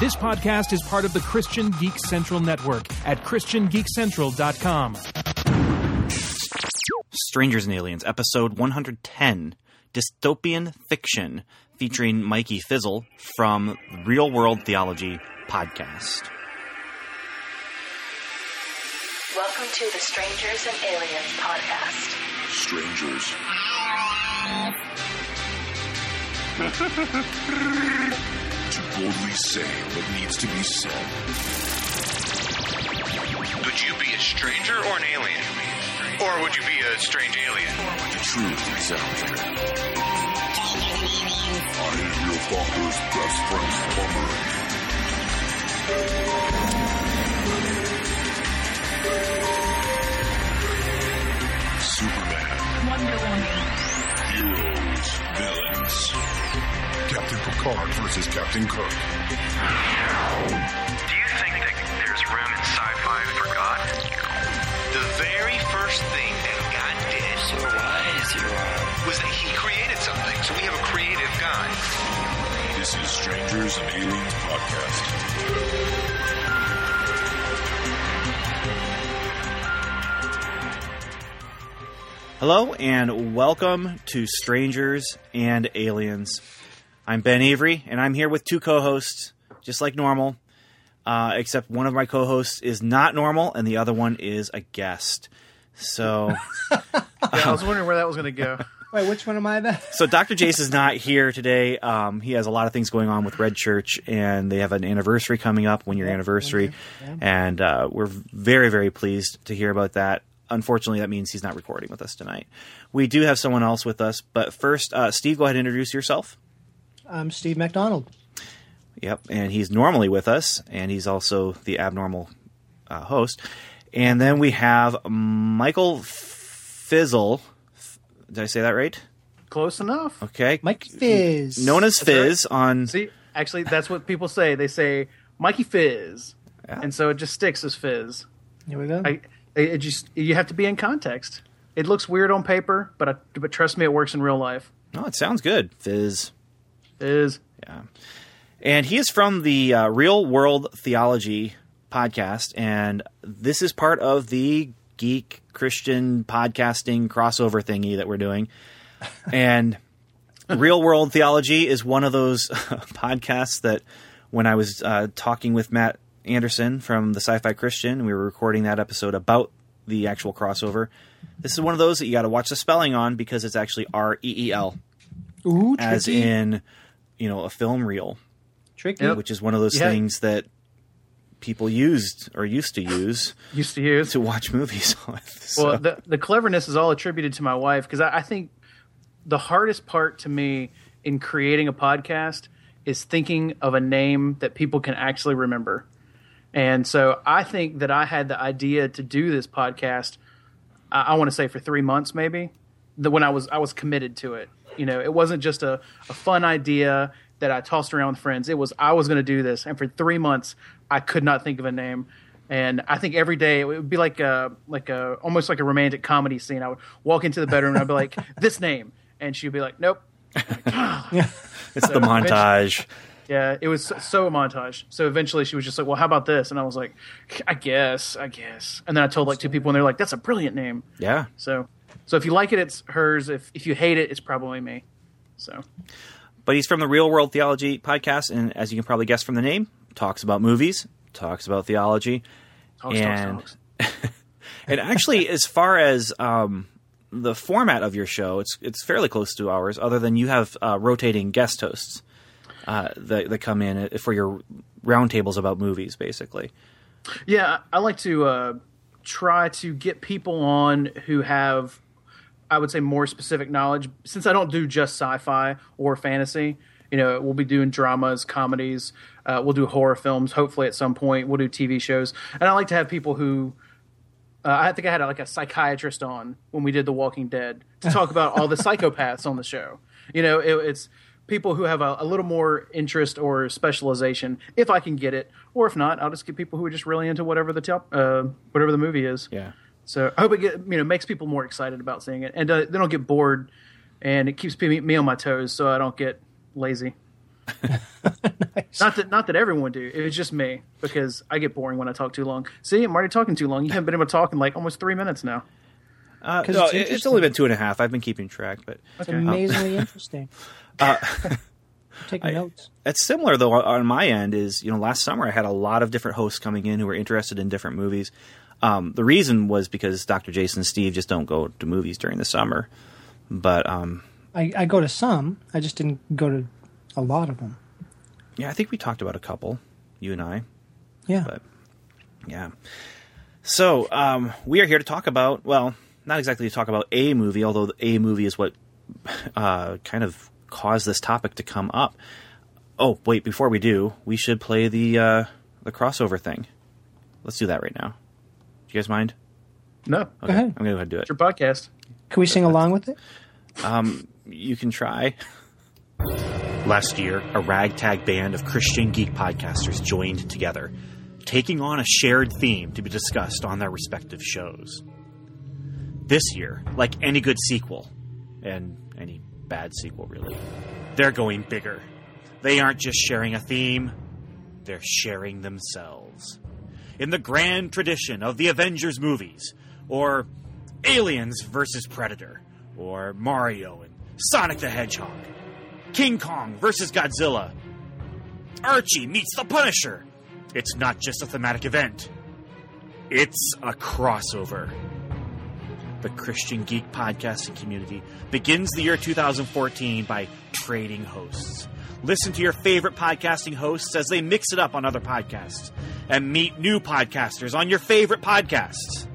This podcast is part of the Christian Geek Central Network at ChristianGeekCentral.com. Strangers and Aliens, episode 110, dystopian fiction, featuring Mikey Fizzle from Real World Theology podcast. Welcome to the Strangers and Aliens podcast. Strangers. to boldly say what needs to be said. Would you be a stranger or an alien? Or would you be a strange alien? The truth is out there. I am your father's best friend's plumber. Superman. Wonder Woman. Picard versus Captain Kirk. Do you think that there's room in sci-fi for God? The very first thing that God did was that He created something. So we have a creative God. This is Strangers and Aliens Podcast. Hello and welcome to Strangers and Aliens. I'm Ben Avery, and I'm here with two co-hosts, just like normal. Uh, except one of my co-hosts is not normal, and the other one is a guest. So, Yeah, I was wondering where that was going to go. Wait, which one am I then? so Dr. Jace is not here today. Um, he has a lot of things going on with Red Church, and they have an anniversary coming up, one year anniversary, and uh, we're very, very pleased to hear about that. Unfortunately, that means he's not recording with us tonight. We do have someone else with us, but first, uh, Steve, go ahead and introduce yourself. I'm Steve McDonald. Yep, and he's normally with us, and he's also the abnormal uh, host. And then we have Michael Fizzle. Did I say that right? Close enough. Okay, Mike Fizz. known as Fizz on. See, actually, that's what people say. They say Mikey Fizz, Yeah. and so it just sticks as Fizz. Here we go. I, it just you have to be in context. It looks weird on paper, but I, but trust me, it works in real life. Oh, it sounds good, Fizz. Fizz. Yeah, and he is from the uh, Real World Theology podcast, and this is part of the geek Christian podcasting crossover thingy that we're doing. And Real World Theology is one of those podcasts that when I was uh, talking with Matt Anderson from the Sci Fi Christian, we were recording that episode about the actual crossover. This is one of those that you got to watch the spelling on because it's actually R E E L, Ooh, as in, you know, a film reel tricky. Yep. which is one of those Yeah. things that people used or used to use Used to use. to watch movies with. So, Well, the the cleverness is all attributed to my wife because I, I think the hardest part to me in creating a podcast is thinking of a name that people can actually remember. And so I think that I had the idea to do this podcast. I, I want to say for three months, maybe. The, when I was I was committed to it. You know, it wasn't just a, a fun idea that I tossed around with friends. It was I was going to do this, and for three months I could not think of a name. And I think every day it would be like a like a almost like a romantic comedy scene. I would walk into the bedroom and I'd be like, "This name," and she'd be like, "Nope." it's the montage. Yeah, it was so, so a montage. So eventually she was just like, "Well, how about this?" And I was like, "I guess, I guess." And then I told like two people, and they're like, "That's a brilliant name." Yeah. So, so if you like it, it's hers. If if you hate it, it's probably me. So But he's from the Real World Theology podcast, and as you can probably guess from the name, talks about movies, talks about theology, talks, and talks, talks. and actually, as far as um, the format of your show, it's it's fairly close to ours. Other than you have uh, rotating guest hosts uh, that that come in for your roundtables about movies, basically. Yeah, I I like to uh, try to get people on who have, I would say, more specific knowledge. Since I don't do just sci-fi or fantasy, you know, we'll be doing dramas, comedies. Uh, we'll do horror films. Hopefully, at some point, we'll do TV shows. And I like to have people who. Uh, I think I had like a psychiatrist on when we did The Walking Dead to talk about all the psychopaths on the show. You know, it, it's people who have a, a little more interest or specialization, if I can get it, or if not, I'll just get people who are just really into whatever the top, uh, whatever the movie is. Yeah. So I hope it get, you know makes people more excited about seeing it, and uh, they don't get bored, and it keeps me, me on my toes, so I don't get lazy. Not that not that everyone would do. It was just me because I get boring when I talk too long. See, I'm already talking too long. You haven't been able to talk in like almost three minutes now. Uh, 'Cause no, it's it's only been two and a half. I've been keeping track, but It's amazingly interesting. Uh, I'm taking notes. it's similar though on my end. Is you know last summer I had a lot of different hosts coming in who were interested in different movies. Um, the reason was because Dr. Jason and Steve just don't go to movies during the summer. But um, I, I go to some. I just didn't go to a lot of them. yeah, I think we talked about a couple, you and I. Yeah. But yeah. So um, we are here to talk about well, not exactly to talk about a movie, although a movie is what uh, kind of caused this topic to come up. Oh wait, before we do, we should play the uh, the crossover thing. Let's do that right now. Do you guys mind? No, Okay, ahead. I'm gonna go ahead and do it. it's your podcast. Can we sing along with it? Um, you can try. Last year, a ragtag band of Christian geek podcasters joined together, taking on a shared theme to be discussed on their respective shows. This year, like any good sequel, and any bad sequel really, they're going bigger. They aren't just sharing a theme, they're sharing themselves. In the grand tradition of the Avengers movies, or Aliens versus Predator, or Mario and Sonic the Hedgehog, King Kong versus Godzilla, Archie meets the Punisher. It's not just a thematic event, it's a crossover. The Christian Geek podcasting community begins the year 2014 by trading hosts. Listen to your favorite podcasting hosts as they mix it up on other podcasts and meet new podcasters on your favorite podcasts.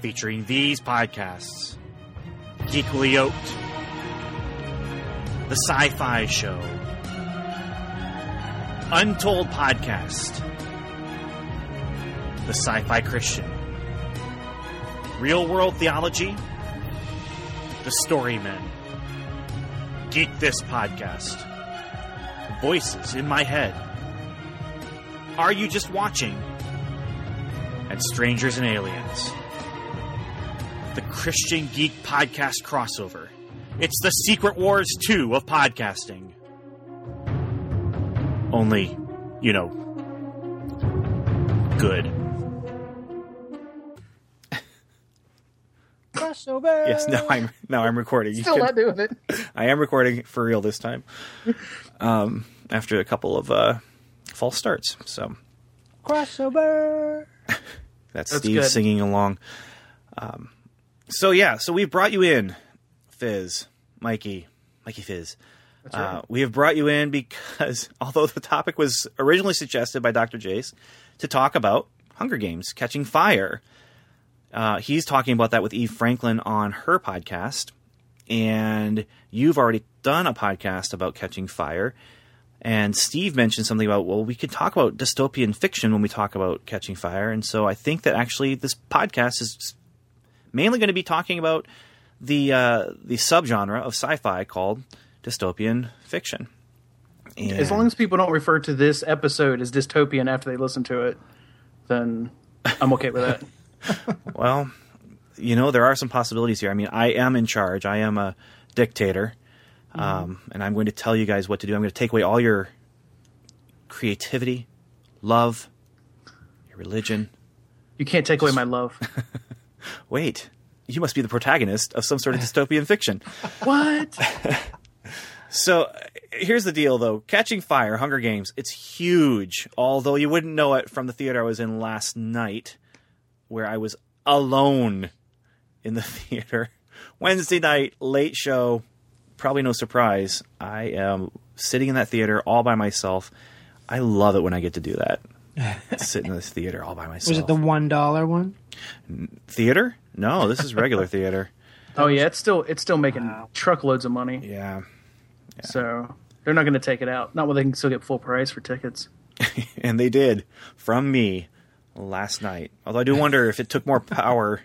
Featuring these podcasts Geekly Yoked, The Sci Fi Show, Untold Podcast, The Sci Fi Christian, Real World Theology, The Storymen, Geek This Podcast, Voices in My Head, Are You Just Watching, and Strangers and Aliens. The Christian Geek Podcast crossover. It's the Secret Wars 2 of podcasting. Only, you know, good. Crossover. Yes, now I'm now I'm recording. You Still can- not doing it. I am recording for real this time. Um, after a couple of uh, false starts, so Crossover. that's, That's Steve good. singing along. Um, so yeah, so we've brought you in, Fizz, Mikey, Mikey Fizz. Uh, we have brought you in because although the topic was originally suggested by Dr. Jace to talk about Hunger Games Catching Fire, uh, he's talking about that with Eve Franklin on her podcast, and you've already done a podcast about Catching Fire. And Steve mentioned something about, well, we could talk about dystopian fiction when we talk about Catching Fire. And so I think that actually this podcast is mainly going to be talking about the uh, the subgenre of sci-fi called dystopian fiction. And, As long as people don't refer to this episode as dystopian after they listen to it, then I'm okay with that. well, you know, there are some possibilities here. I mean, I am in charge. I am a dictator, um, and I'm going to tell you guys what to do. I'm going to take away all your creativity, love, your religion. You can't take away my love. Wait, you must be the protagonist of some sort of dystopian fiction. What? So here's the deal, though. Catching Fire, Hunger Games, it's huge. Although you wouldn't know it from the theater I was in last night, where I was alone in the theater. Wednesday night, late show. Probably no surprise. I am sitting in that theater all by myself. I love it when I get to do that. Sit in this theater all by myself. Was it the one dollar one? theater? No, this is regular theater. Oh yeah, it's still it's still making truckloads of money. Yeah. So they're not going to take it out. Not when they can still get full price for tickets. and they did from me last night. Although I do wonder if it took more power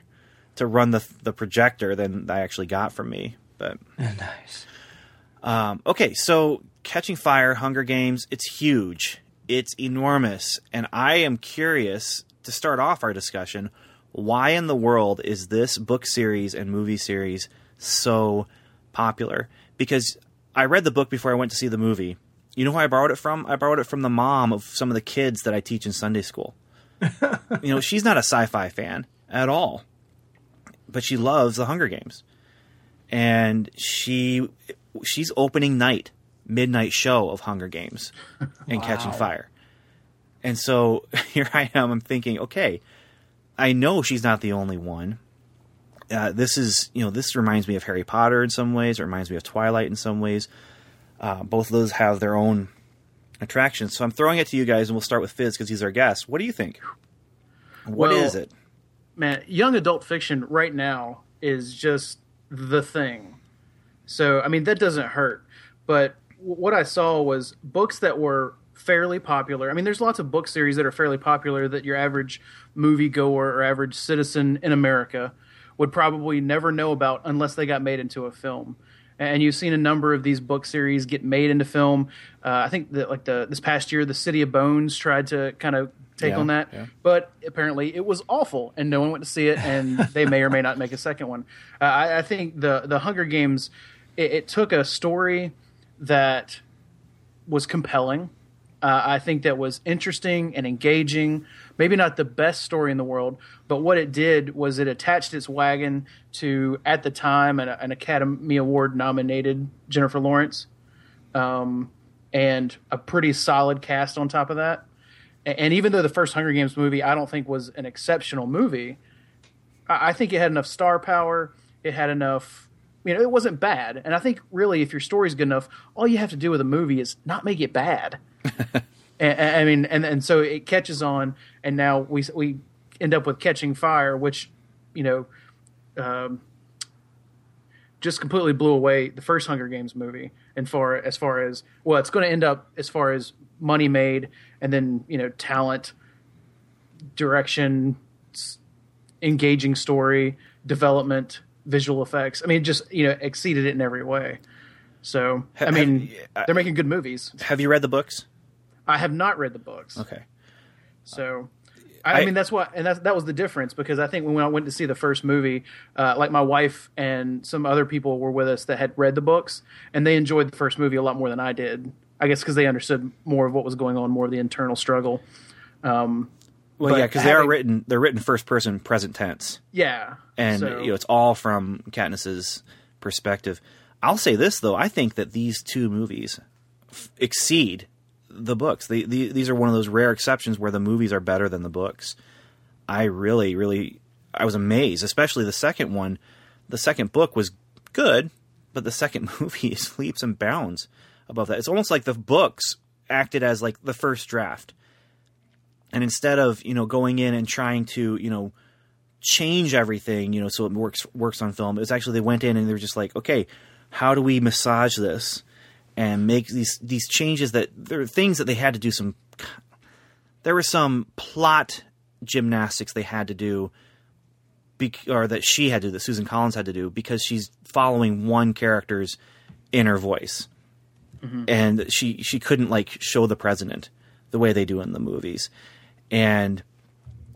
to run the the projector than I actually got from me. But Nice. um, okay, so Catching Fire, Hunger Games, it's huge, it's enormous, and I am curious to start off our discussion. Why in the world is this book series and movie series so popular? Because I read the book before I went to see the movie, You know who I borrowed it from? I borrowed it from the mom of some of the kids that I teach in Sunday school. you know, she's not a sci-fi fan at all, but she loves the Hunger Games, and she she's opening night midnight show of Hunger Games and Catching Fire, and so here I am. I'm thinking, okay, I know she's not the only one. Uh, this is, you know, this reminds me of Harry Potter in some ways. It reminds me of Twilight in some ways. Uh, both of those have their own attractions. So I'm throwing it to you guys, and we'll start with Fizz because he's our guest. What do you think? What is Well- it? man, young adult fiction right now is just the thing. So, I mean, that doesn't hurt. But what I saw was books that were fairly popular. I mean, there's lots of book series that are fairly popular that your average moviegoer or average citizen in America would probably never know about unless they got made into a film. And you've seen a number of these book series get made into film. Uh, I think that like the this past year, the City of Bones tried to kind of take Yeah, on that yeah. but apparently it was awful and no one went to see it and they may or may not make a second one uh, I, I think the the hunger games it, it took a story that was compelling uh, i think that was interesting and engaging maybe not the best story in the world but what it did was it attached its wagon to at the time an, an academy award nominated jennifer lawrence um, and a pretty solid cast on top of that a- and even though the first Hunger Games movie I don't think was an exceptional movie, I I think it had enough star power. It had enough, you know, it wasn't bad. And I think really, if your story's good enough, all you have to do with a movie is not make it bad. and, I mean, and and so it catches on, and now we we end up with Catching Fire, which you know, um, just completely blew away the first Hunger Games movie. And far as far as well, it's going to end up as far as money made, and then you know, talent, direction, engaging story, development, visual effects. I mean, just you know, exceeded it in every way. So I mean, I- they're making good movies. Have you read the books? I have not read the books. Okay. So, I, I mean, that's what, and that's, that was the difference because I think when I went to see the first movie, uh, like my wife and some other people were with us that had read the books, and they enjoyed the first movie a lot more than I did. I guess because they understood more of what was going on, more of the internal struggle. Um, Well, yeah, because they are written. They're written first person, present tense. yeah, and so, you know it's all from Katniss's perspective. I'll say this though: I think that these two movies f- exceed the books. They, the these are one of those rare exceptions where the movies are better than the books. I really, really, I was amazed, especially the second one. The second book was good, but the second movie is leaps and bounds above that. It's almost like the books acted as like the first draft, and instead of you know going in and trying to you know change everything, you know, so it works works on film. It was actually they went in and they were just like, okay, how do we massage this and make these these changes that there are things that they had to do some there were some plot gymnastics they had to do bec- or that she had to do that Susan Collins had to do because she's following one character's inner voice. Mm-hmm. And she she couldn't like show the president the way they do in the movies. And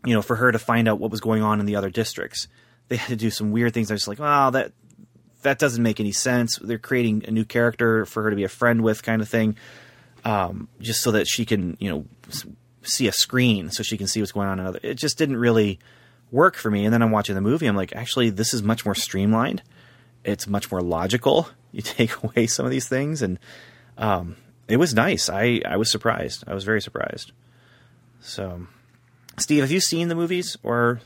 you know, for her to find out what was going on in the other districts. They had to do some weird things. I was just like, wow, that that doesn't make any sense. They're creating a new character for her to be a friend with, kind of thing, um, just so that she can, you know, see a screen, so she can see what's going on in other. It just didn't really work for me. And then I'm watching the movie. I'm like, actually, this is much more streamlined. It's much more logical. You take away some of these things, and um, it was nice. I I was surprised. I was very surprised. So. Steve, have you seen the movies or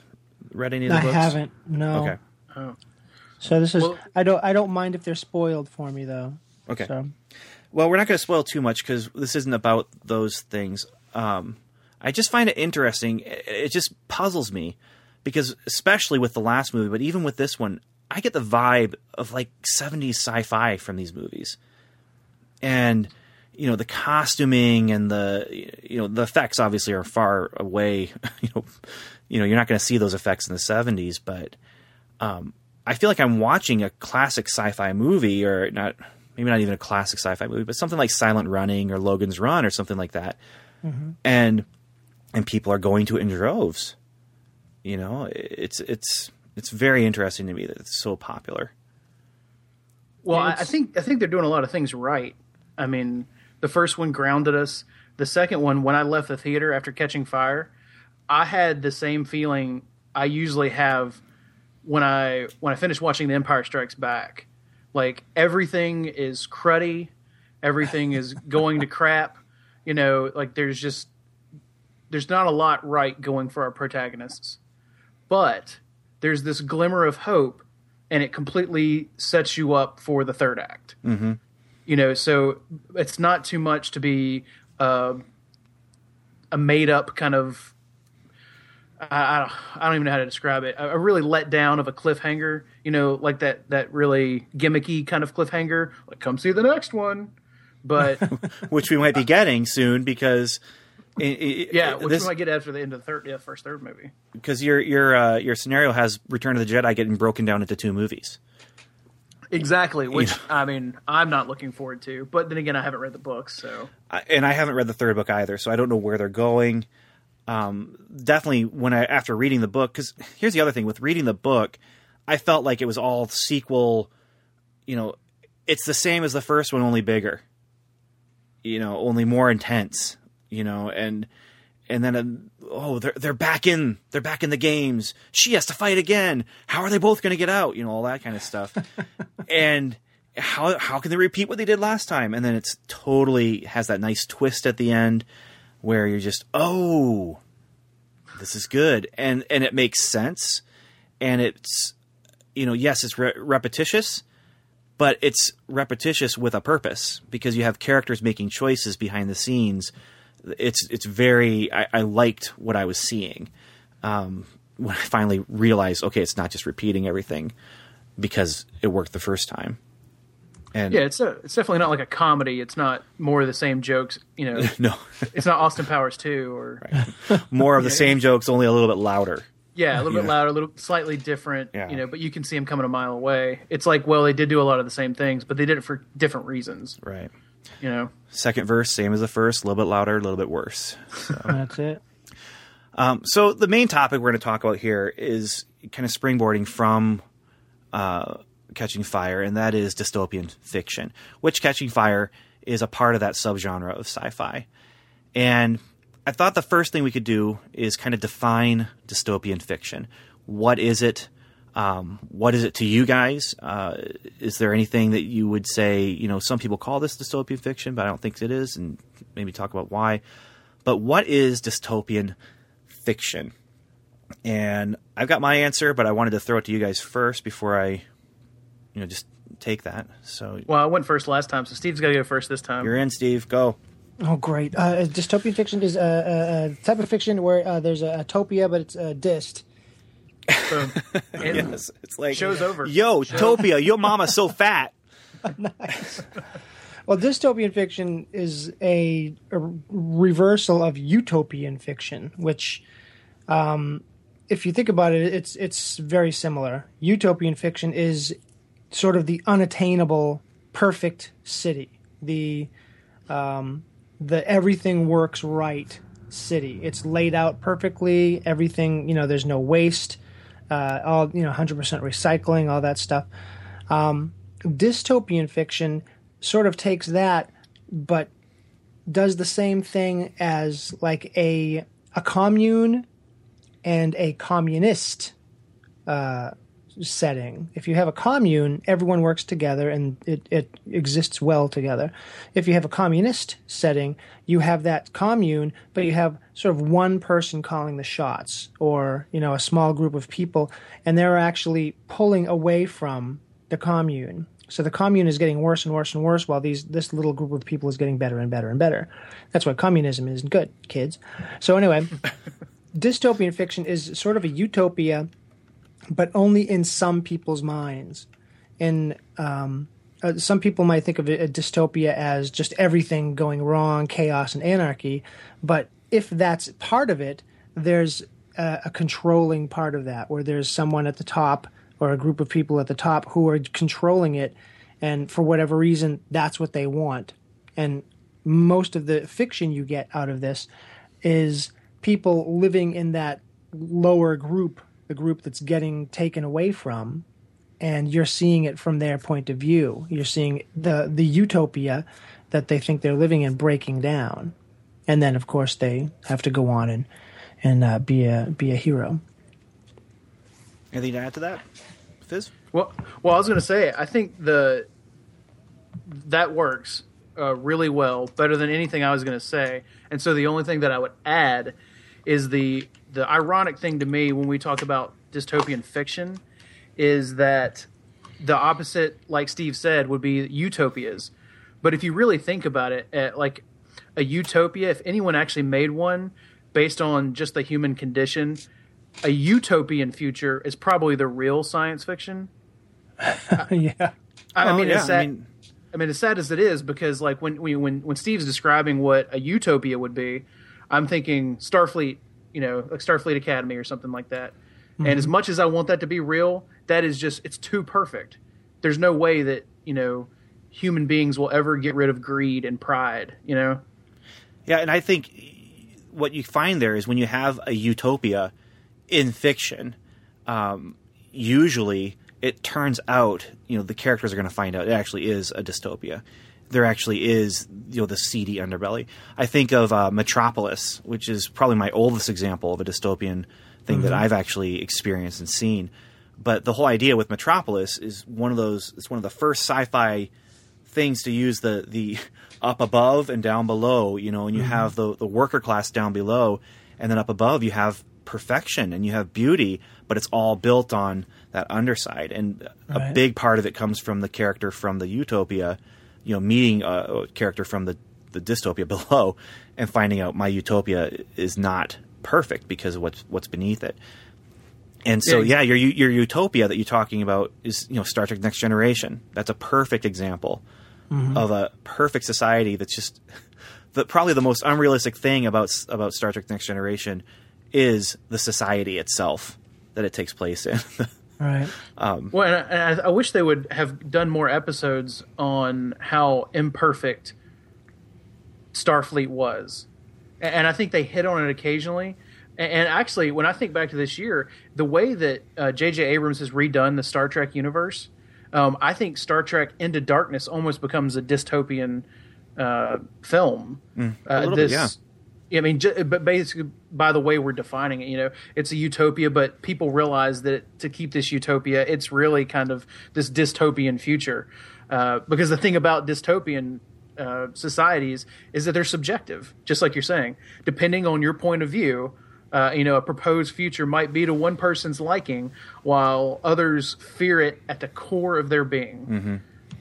read any of the I books? I haven't. No. Okay. So this is. Well- I don't. I don't mind if they're spoiled for me though. Okay. So Well, we're not going to spoil too much because this isn't about those things. Um, I just find it interesting. It, just puzzles me because, especially with the last movie, but even with this one, I get the vibe of like 70s sci-fi from these movies, and you know the costuming and the you know the effects obviously are far away. you know, you know you're not going to see those effects in the 70s, but um, I feel like I'm watching a classic sci-fi movie, or not, maybe not even a classic sci-fi movie, but something like Silent Running or Logan's Run or something like that. Mm-hmm. And and people are going to it in droves. You know, it's it's it's very interesting to me that it's so popular. Well, I, I think I think they're doing a lot of things right. I mean, The first one grounded us. The second one, when I left the theater after catching fire, I had the same feeling I usually have when I when I finish watching The Empire Strikes Back. Like everything is cruddy, everything is going to crap. You know, like there's just there's not a lot right going for our protagonists. But there's this glimmer of hope and it completely sets you up for the third act. Mm-hmm. You know, so it's not too much to be uh, a made up kind of. I, I, don't, I don't even know how to describe it. A, a really let down of a cliffhanger, you know, like that that really gimmicky kind of cliffhanger. Like, come see the next one. But which we might be getting soon because it, it, yeah, which this, we might get after the end of the third, yeah, first third movie. because your your uh, your scenario has Return of the Jedi getting broken down into two movies. Exactly, which I mean, I'm not looking forward to. But then again, I haven't read the books, so I- and I haven't read the third book either, so I don't know where they're going. Um, definitely, when I after reading the book, because here's the other thing with reading the book, I felt like it was all sequel. You know, it's the same as the first one, only bigger. You know, only more intense. You know, and and then uh, oh, they're they're back in they're back in the games. She has to fight again. How are they both going to get out? You know, all that kind of stuff. and how how can they repeat what they did last time? And then it's totally has that nice twist at the end where you're just oh, this is good, and and it makes sense, and it's you know yes it's re- repetitious, but it's repetitious with a purpose because you have characters making choices behind the scenes. It's it's very I, I liked what I was seeing um, when I finally realized okay it's not just repeating everything because it worked the first time. And yeah, it's a, it's definitely not like a comedy. It's not more of the same jokes. You know, no, it's not Austin Powers two or more of the same jokes, only a little bit louder. yeah, a little bit louder, a little slightly different. Yeah. You know, but you can see them coming a mile away. It's like, well, they did do a lot of the same things, but they did it for different reasons. Right. You know, Second verse, same as the first, a little bit louder, a little bit worse. So. That's it. Um, so the main topic we're going to talk about here is kind of springboarding from uh, Catching Fire, and that is dystopian fiction, which Catching Fire is a part of that subgenre of sci-fi. And I thought the first thing we could do is kind of define dystopian fiction. What is it? Um, what is it to you guys? Uh, is there anything that you would say? You know, some people call this dystopian fiction, but I don't think it is, and maybe talk about why. But what is dystopian fiction? And I've got my answer, but I wanted to throw it to you guys first before I, you know, just take that. So well, I went first last time, so Steve's got to go first this time. you're in, Steve. Go. Oh, great. Uh, dystopian fiction is a, a, a type of fiction where uh, there's a, utopia, but it's a dist. So, Yes, it's like Show's over. Yo, Topia, your mama's so fat. nice. Well, dystopian fiction is a, a reversal of utopian fiction, which, um, if you think about it, it's it's very similar. Utopian fiction is sort of the unattainable, perfect city, the um, the everything works right city. It's laid out perfectly. Everything, you know, there's no waste. Uh, all you know, 100% recycling, all that stuff dystopian fiction sort of takes that but does the same thing as like a a commune and a communist uh, setting. If you have a commune, everyone works together and it, it exists well together. If you have a communist setting, you have that commune, but you have sort of one person calling the shots or, you know, a small group of people, and they're actually pulling away from the commune. So the commune is getting worse and worse and worse while these this little group of people is getting better and better and better. That's why communism isn't good, kids. So anyway, dystopian fiction is sort of a utopia, but only in some people's minds. And um, uh, some people might think of a dystopia as just everything going wrong, chaos and anarchy. But if that's part of it, there's a, a controlling part of that, where there's someone at the top or a group of people at the top who are controlling it, and for whatever reason, that's what they want. And most of the fiction you get out of this is people living in that lower group, the group that's getting taken away from, and you're seeing it from their point of view. You're seeing the the utopia that they think they're living in breaking down, and then of course they have to go on and and uh, be a be a hero. Anything to add to that, Fizz? Well, well, I was going to say, I think the that works uh, really well, better than anything I was going to say. And so the only thing that I would add is the the ironic thing to me when we talk about dystopian fiction is that the opposite, like Steve said, would be utopias. But if you really think about it, uh, like a utopia, if anyone actually made one based on just the human condition, a utopian future is probably the real science fiction. yeah. I, I Well, mean, yeah, as sad, I I mean- mean, as sad as it is, because like when when when when Steve's describing what a utopia would be, I'm thinking Starfleet, you know, like Starfleet Academy or something like that. And as much as I want that to be real, that is just it's too perfect. There's no way that you know human beings will ever get rid of greed and pride. You know, Yeah, and I think what you find there is when you have a utopia in fiction, um, usually it turns out, you know, the characters are going to find out it actually is a dystopia. There actually is, you know, the seedy underbelly. I think of uh, Metropolis, which is probably my oldest example of a dystopian thing that I've actually experienced and seen. But the whole idea with Metropolis is one of those. It's one of the first sci-fi things to use the the up above and down below you know and you have the the worker class down below and then up above you have perfection and you have beauty but it's all built on that underside and a big part of it comes from the character from the utopia you know meeting a, character from the the dystopia below and finding out my utopia is not perfect because of what's what's beneath it and so, Yeah, yeah, your your utopia that you're talking about is you know Star Trek Next Generation. That's a perfect example mm-hmm. of a perfect society. That's just the probably the most unrealistic thing about about Star Trek Next Generation is the society itself that it takes place in. Right. Well, and I, I I wish they would have done more episodes on how imperfect Starfleet was, and I think they hit on it occasionally. And actually, when I think back to this year, the way that uh, J.J. Abrams has redone the Star Trek universe, um, I think Star Trek Into Darkness almost becomes a dystopian uh, film. uh, little bit, yeah. I mean, but basically, by the way we're defining it, you know, it's a utopia, but people realize that to keep this utopia, it's really kind of this dystopian future. Uh, because the thing about dystopian uh, societies is that they're subjective, just like you're saying. Depending on your point of view, uh, you know, a proposed future might be to one person's liking, while others fear it at the core of their being.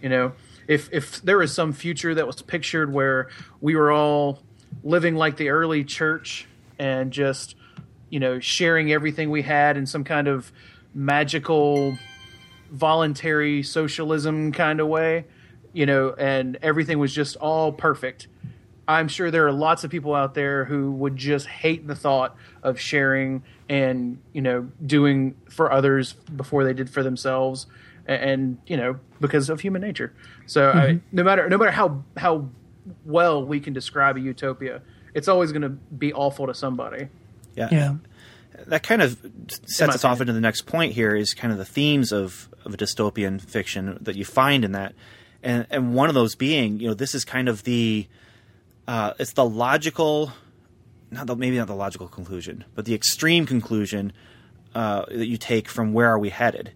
You know, if if there was some future that was pictured where we were all living like the early church and just you know sharing everything we had in some kind of magical voluntary socialism kind of way you know and everything was just all perfect. I'm sure there are lots of people out there who would just hate the thought of sharing and you know doing for others before they did for themselves and, you know because of human nature. So I, mm-hmm. no matter no matter how how well we can describe a utopia. It's always going to be awful to somebody. Yeah. Yeah. that kind of sets my us off into the next point here is kind of the themes of, of a dystopian fiction that you find in that. And and one of those being you know this is kind of the uh, it's the logical not the, maybe not the logical conclusion but the extreme conclusion uh, that you take from where are we headed.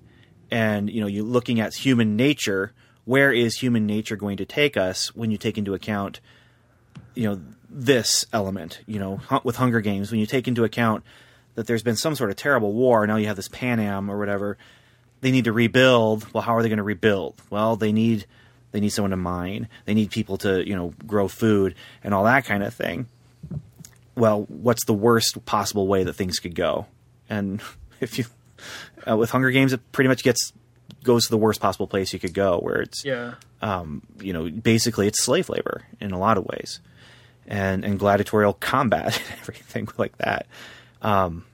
And you know you're looking at human nature where is human nature going to take us when you take into account you know this element you know with hunger games when you take into account that there's been some sort of terrible war now you have this Panem or whatever they need to rebuild. Well how are they going to rebuild? Well they need they need someone to mine. They need people to you know grow food and all that kind of thing. Well what's the worst possible way that things could go? And if you uh, with hunger games it pretty much gets goes to the worst possible place you could go where it's yeah um, you know, basically it's slave labor in a lot of ways, and and gladiatorial combat and everything like that. Um,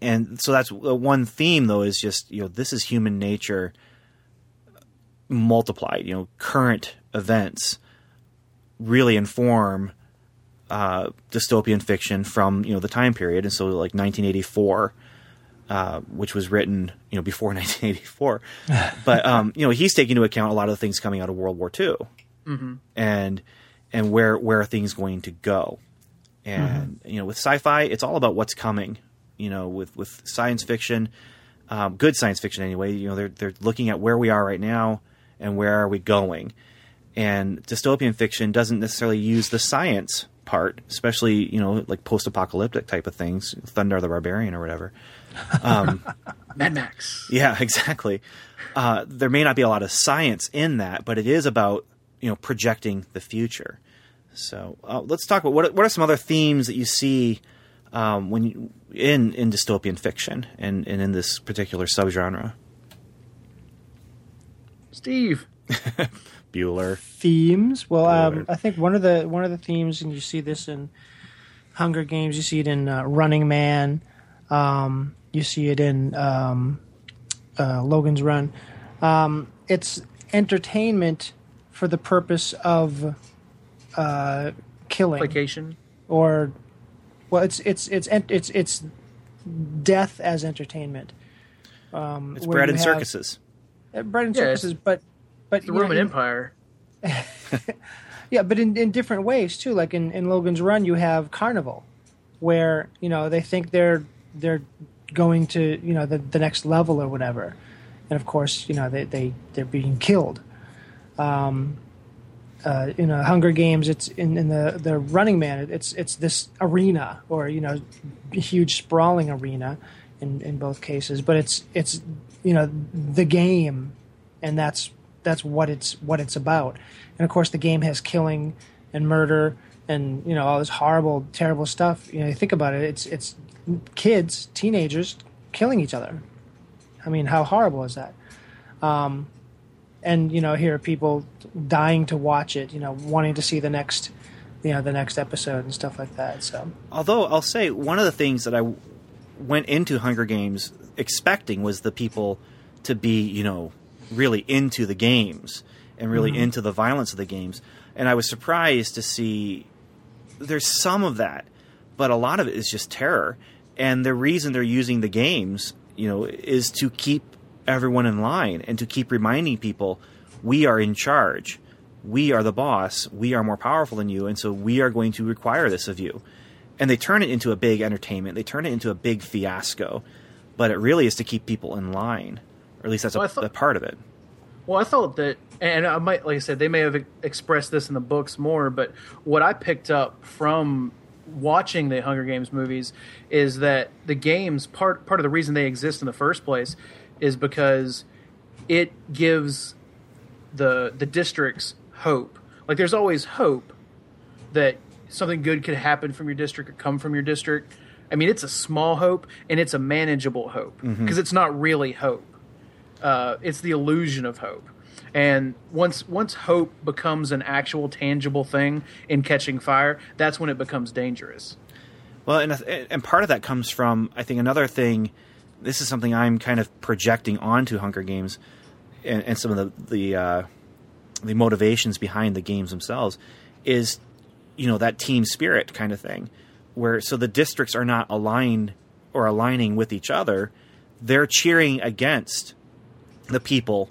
and so that's uh, one theme though is just you know this is human nature multiplied. You know, current events really inform uh, dystopian fiction from you know the time period, and so like 1984 uh, which was written you know before 1984. but um, you know he's taking into account a lot of the things coming out of World War II, and and where where are things going to go? And you know with sci-fi it's all about what's coming you know with with science fiction um, good science fiction anyway. You know they're they're looking at where we are right now and where are we going. And dystopian fiction doesn't necessarily use the science part especially you know like post-apocalyptic type of things thunder the barbarian or whatever Mad Max. yeah, exactly. Uh, there may not be a lot of science in that, but it is about you know projecting the future. So uh, let's talk about what what are some other themes that you see um, when you, in in dystopian fiction and, and in this particular subgenre. Steve. Bueller. themes. Well, um, I think one of the one of the themes, and you see this in Hunger Games. You see it in uh, Running Man. Um, you see it in um, uh, Logan's Run. Um, it's entertainment for the purpose of uh, killing Vacation. or well, it's it's it's it's it's death as entertainment. Um, It's bread and have- circuses. uh, bread and Yeah, circuses, but but The you know, Roman Empire. Yeah, but in, in different ways too. Like in, in Logan's Run, you have Carnival, where you know they think they're they're going to you know the, the next level or whatever, and of course you know they they they're being killed. Um, uh, in a Hunger Games, it's in, in the the Running Man. It's it's this arena or you know huge sprawling arena in in both cases, but it's it's you know the game, and that's that's what it's what it's about. And of course, the game has killing and murder and you know all this horrible, terrible stuff. You know, you think about it. It's it's kids, teenagers killing each other. I mean, how horrible is that? Um, and you know, here are people dying to watch it. You know, wanting to see the next, you know, the next episode and stuff like that. So Although I'll say one of the things that I went into Hunger Games expecting was the people to be, you know, really into the games and really mm-hmm. into the violence of the games. And I was surprised to see there's some of that, but a lot of it is just terror. And the reason they're using the games, you know, is to keep everyone in line and to keep reminding people we are in charge. We are the boss. We are more powerful than you. And so we are going to require this of you. And they turn it into a big entertainment. They turn it into a big fiasco. But it really is to keep people in line. Or at least that's Well, a, thought- a part of it. Well, I thought that, and I might, like I said, they may have expressed this in the books more, but what I picked up from watching the Hunger Games movies is that the games part part of the reason they exist in the first place is because it gives the the districts hope. Like there's always hope that something good could happen from your district or come from your district. I mean, it's a small hope and it's a manageable hope mm-hmm. because it's not really hope uh, it's the illusion of hope. And once once hope becomes an actual tangible thing in catching fire, that's when it becomes dangerous. Well, and and part of that comes from I think another thing. This is something I'm kind of projecting onto Hunger Games, and, and some of the the uh, the motivations behind the games themselves is, you know, that team spirit kind of thing, where so the districts are not aligned or aligning with each other, they're cheering against the people,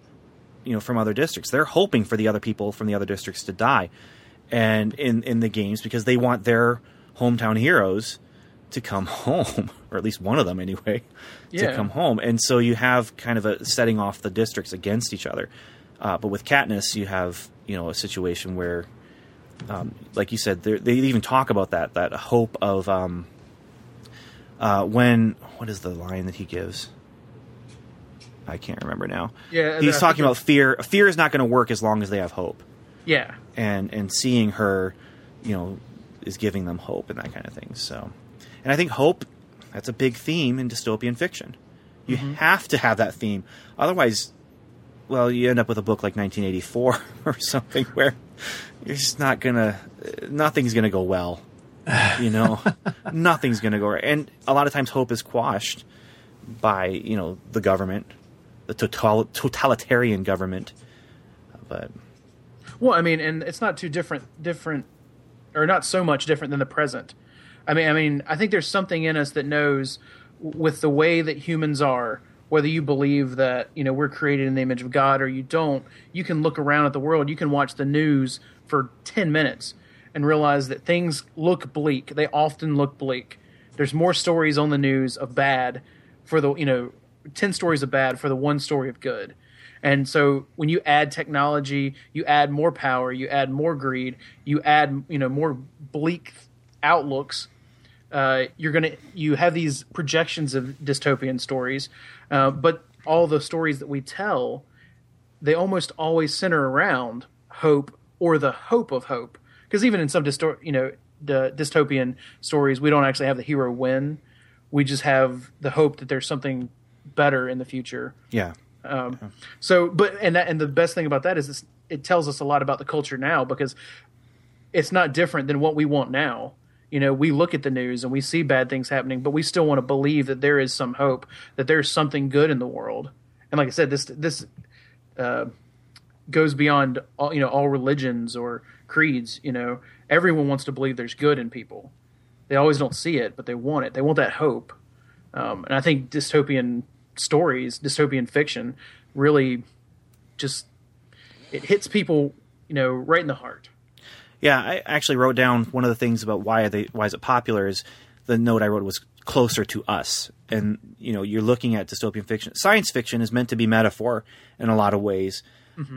you know, from other districts. They're hoping for the other people from the other districts to die, and in in the games because they want their hometown heroes to come home, or at least one of them anyway, to come home. And so you have kind of a setting off the districts against each other. Uh, but with Katniss, you have you know a situation where, um, like you said, they even talk about that that hope of um, uh, when what is the line that he gives? I can't remember now. Yeah, he's talking about fear. Fear is not going to work as long as they have hope Yeah, and and seeing her, you know, is giving them hope and that kind of thing. So, and I think hope that's a big theme in dystopian fiction. You mm-hmm. have to have that theme, otherwise, well, you end up with a book like 1984 or something where you're just not gonna, uh, nothing's gonna go well. You know, nothing's gonna go right, and a lot of times hope is quashed by you know the government, the total, totalitarian government. But Well, I mean, and it's not too different, different, or not so much different than the present. I mean, I mean, I think there's something in us that knows, with the way that humans are, whether you believe that you know we're created in the image of God or you don't, you can look around at the world. You can watch the news for ten minutes and realize that things look bleak. They often look bleak. There's more stories on the news of bad for the you know ten stories of bad for the one story of good. And so when you add technology, you add more power, you add more greed, you add you know more bleak outlooks. Uh, you're gonna you have these projections of dystopian stories, uh, but all the stories that we tell, they almost always center around hope or the hope of hope. Because even in some distor- you know dystopian stories, we don't actually have the hero win. We just have the hope that there's something better in the future. Yeah. Um, so, but and that, and the best thing about that is this, it tells us a lot about the culture now because it's not different than what we want now. You know, we look at the news and we see bad things happening, but we still want to believe that there is some hope, that there's something good in the world. And like I said, this this uh, goes beyond all you know all religions or creeds. You know, everyone wants to believe there's good in people. They always don't see it, but they want it. They want that hope. Um, and I think dystopian stories, dystopian fiction, really just it hits people, you know, right in the heart. Yeah, I actually wrote down one of the things about why they why is it popular is the note I wrote was closer to us. And you know, you're looking at dystopian fiction. Science fiction is meant to be metaphor in a lot of ways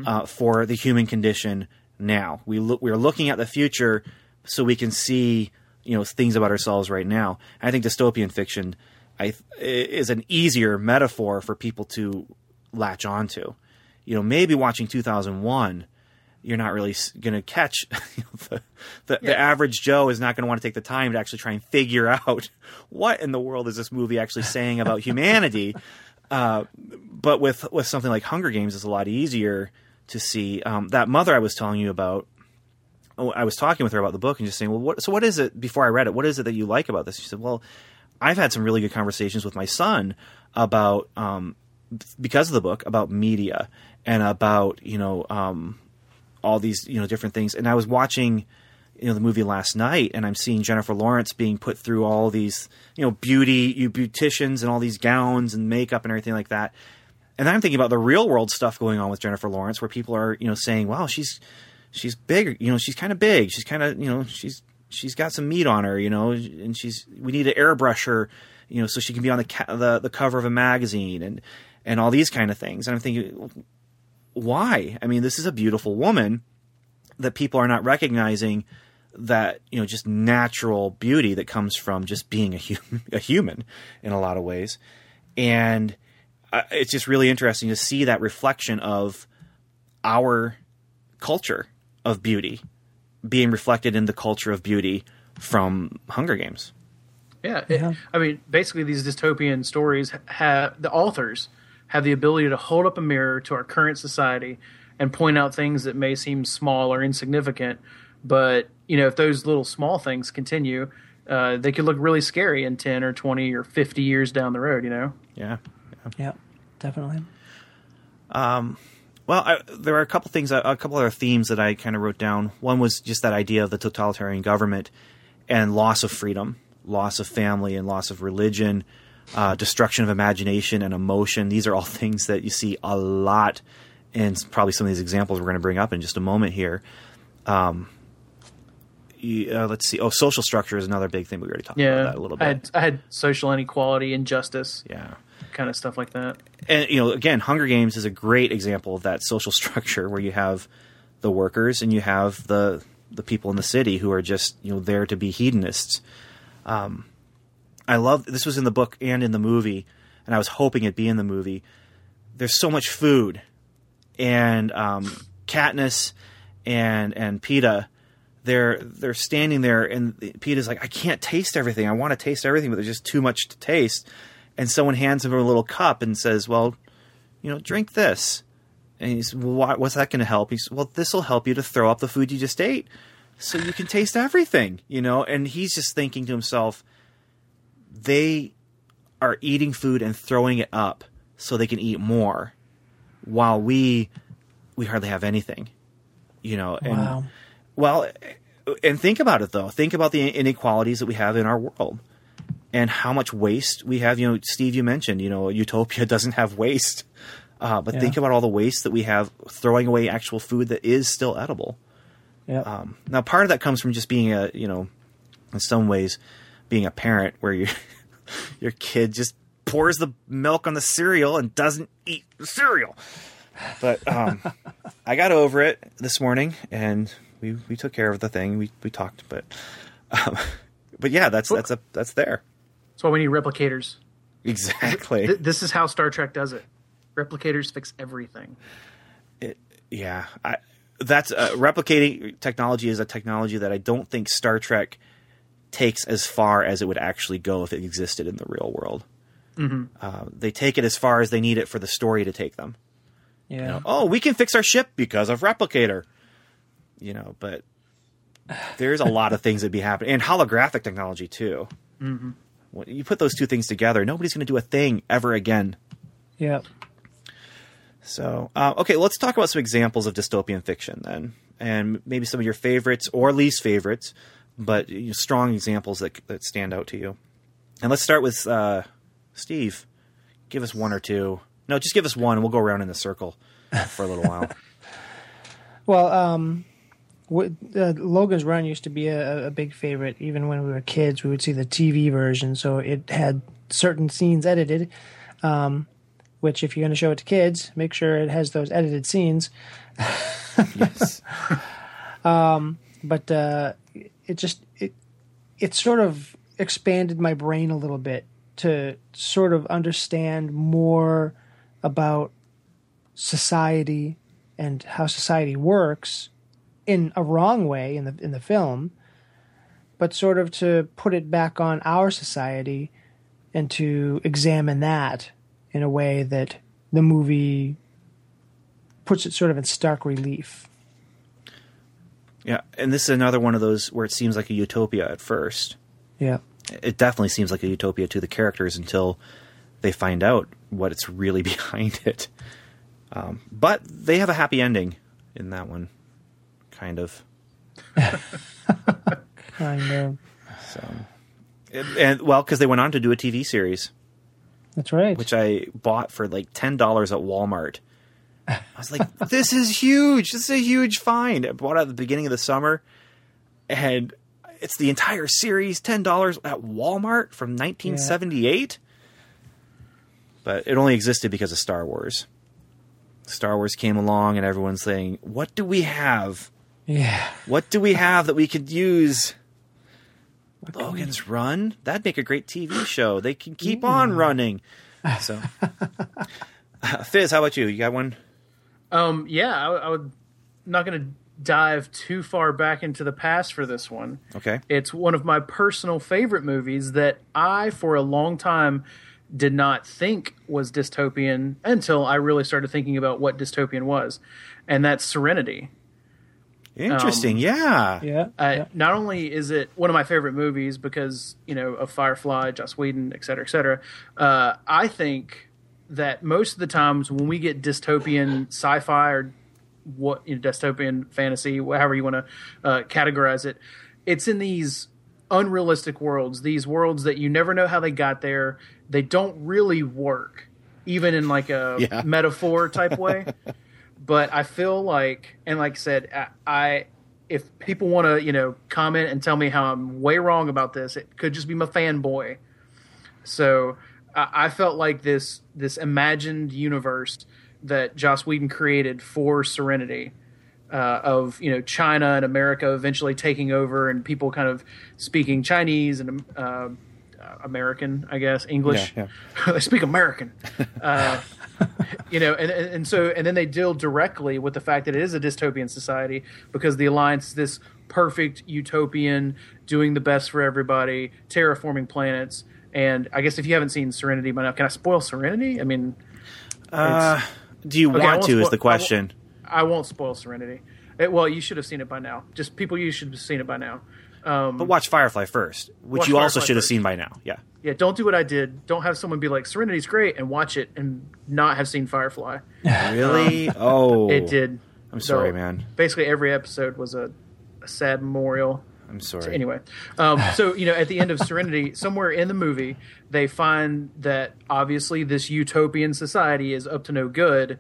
uh, for the human condition now. We look we're looking at the future so we can see you know things about ourselves right now. I think dystopian fiction I, is an easier metaphor for people to latch onto. You know, maybe watching 2001 you're not really going to catch the, the, the average Joe is not going to want to take the time to actually try and figure out what in the world is this movie actually saying about humanity. Uh, but with with something like Hunger Games, it's a lot easier to see. Um, that mother I was telling you about, oh, I was talking with her about the book and just saying, well, what, so what is it? Before I read it, what is it that you like about this? She said, well, I've had some really good conversations with my son about um, because of the book about media and about you know um, all these you know different things. And I was watching you know the movie last night, and I'm seeing Jennifer Lawrence being put through all these you know beauty beauticians and all these gowns and makeup and everything like that. And I'm thinking about the real world stuff going on with Jennifer Lawrence, where people are you know saying, "Wow, she's she's big. You know, she's kind of big. She's kind of you know she's she's got some meat on her. You know, and she's we need to airbrush her." You know, so she can be on the ca- the the cover of a magazine and and all these kind of things. And I'm thinking, why? I mean, this is a beautiful woman that people are not recognizing that you know just natural beauty that comes from just being a human, a human in a lot of ways, and uh, it's just really interesting to see that reflection of our culture of beauty being reflected in the culture of beauty from Hunger Games. Yeah, it- I mean, basically, these dystopian stories have the authors have the ability to hold up a mirror to our current society and point out things that may seem small or insignificant, but you know, if those little small things continue, uh, they could look really scary in ten or twenty or fifty years down the road. You know. Yeah. Yeah, definitely. Well, I, there are a couple things, a couple other themes that I kind of wrote down. One was just that idea of the totalitarian government and loss of freedom, loss of family, and loss of religion, uh, destruction of imagination and emotion. These are all things that you see a lot in probably some of these examples we're going to bring up in just a moment here. Um, uh, let's see. Oh, social structure is another big thing. We already talked Yeah, about that a little bit. I had, I had social inequality, injustice, yeah. Kind of stuff like that. and you know again hunger games is a great example of that social structure where you have the workers and you have the the people in the city who are just you know there to be hedonists um i love this was in the book and in the movie and i was hoping it'd be in the movie there's so much food and um katniss and and Peeta they're they're standing there and Peeta's like I can't taste everything. I want to taste everything, but there's just too much to taste. And someone hands him a little cup and says, "Well, you know, drink this." And he's, well, "What's that going to help?" He's, "Well, this will help you to throw up the food you just ate, so you can taste everything." You know, and he's just thinking to himself, "They are eating food and throwing it up so they can eat more, while we we hardly have anything." You know, and Wow. well, and think about it though. Think about the inequalities that we have in our world. And how much waste we have. You know, Steve, you mentioned, you know, Utopia doesn't have waste. Uh, but Yeah. think about all the waste that we have throwing away actual food that is still edible. Yeah. Um, now, part of that comes from just being a, you know, in some ways, being a parent where you, your kid just pours the milk on the cereal and doesn't eat the cereal. But um, I got over it this morning, and we, we took care of the thing. We we talked, but um, but yeah, that's that's a that's there That's why we need replicators. exactly. Th- this is how Star Trek does it. Replicators fix everything. Yeah, I, that's uh, replicating technology is a technology that I don't think Star Trek takes as far as it would actually go if it existed in the real world. Uh, they take it as far as they need it for the story to take them. yeah. You know, oh, we can fix our ship because of replicator. You know, but there's a lot of things that be happening, and holographic technology too. Mm-hmm. When you put those two things together, nobody's going to do a thing ever again. yeah. So, uh, okay, let's talk about some examples of dystopian fiction then, and maybe some of your favorites or least favorites, but you know, strong examples that that stand out to you. And let's start with uh, Steve. Give us one or two. No, just give us one, and we'll go around in the circle for a little while. Well, um, what, uh, Logan's Run used to be a, a big favorite. Even when we were kids, we would see the TV version, so it had certain scenes edited. Um, which, if you're going to show it to kids, make sure it has those edited scenes. yes. But uh, it just it it sort of expanded my brain a little bit to sort of understand more about society and how society works in a wrong way in the in the film, but sort of to put it back on our society and to examine that in a way that the movie puts it sort of in stark relief. Yeah, and this is another one of those where it seems like a utopia at first. Yeah. It definitely seems like a utopia to the characters until they find out what it's really behind it. Um, but they have a happy ending in that one, kind of. Kind of. So, and, and well, because they went on to do a TV series, That's right. which I bought for like ten dollars at Walmart. I was like, "This is huge! This is a huge find!" I bought it at the beginning of the summer, and it's the entire series, ten dollars at Walmart from 1978. But it only existed because of Star Wars. Star Wars came along, and everyone's saying, "What do we have? Yeah. What do we have that we could use?" Logan's Run. That'd make a great TV show. They can keep on running. So, uh, Fizz, how about you? You got one? Um, yeah, I, I would not going to dive too far back into the past for this one. Okay. It's one of my personal favorite movies that I, for a long time, did not think was dystopian until I really started thinking about what dystopian was, and that's Serenity. Interesting. yeah. Yeah. Uh, yeah. Not only is it one of my favorite movies because you know of Firefly, Joss Whedon, et cetera, et cetera. Uh, I think that most of the times when we get dystopian sci-fi or what you know, dystopian fantasy, however you want to uh, categorize it, it's in these unrealistic worlds, these worlds that you never know how they got there. They don't really work, even in like a Yeah. metaphor type way but I feel like, and like I said, I, I if people want to, you know, comment and tell me how I'm way wrong about this, it could just be my fanboy. So I, I felt like this this imagined universe that Joss Whedon created for Serenity. Uh, of you know China and America eventually taking over and people kind of speaking Chinese and uh, American, I guess English. Yeah, they speak American. Uh, you know, and, and so and then they deal directly with the fact that it is a dystopian society because the alliance is this perfect utopian, doing the best for everybody, terraforming planets. And I guess if you haven't seen Serenity by now, can I spoil Serenity? I mean, Uh, do you Okay, want won't to? Is the question. I won't spoil Serenity. It, well, you should have seen it by now. Just people, you should have seen it by now. Um, But watch Firefly first, which Watch you also Firefly should have seen by now. Yeah. Yeah, don't do what I did. Don't have someone be like Serenity's great and watch it and not have seen Firefly. Really? oh, It did. I'm sorry, So, man. Basically, every episode was a, a sad memorial I'm sorry. anyway, um, so you know, at the end of Serenity, somewhere in the movie, they find that obviously this utopian society is up to no good,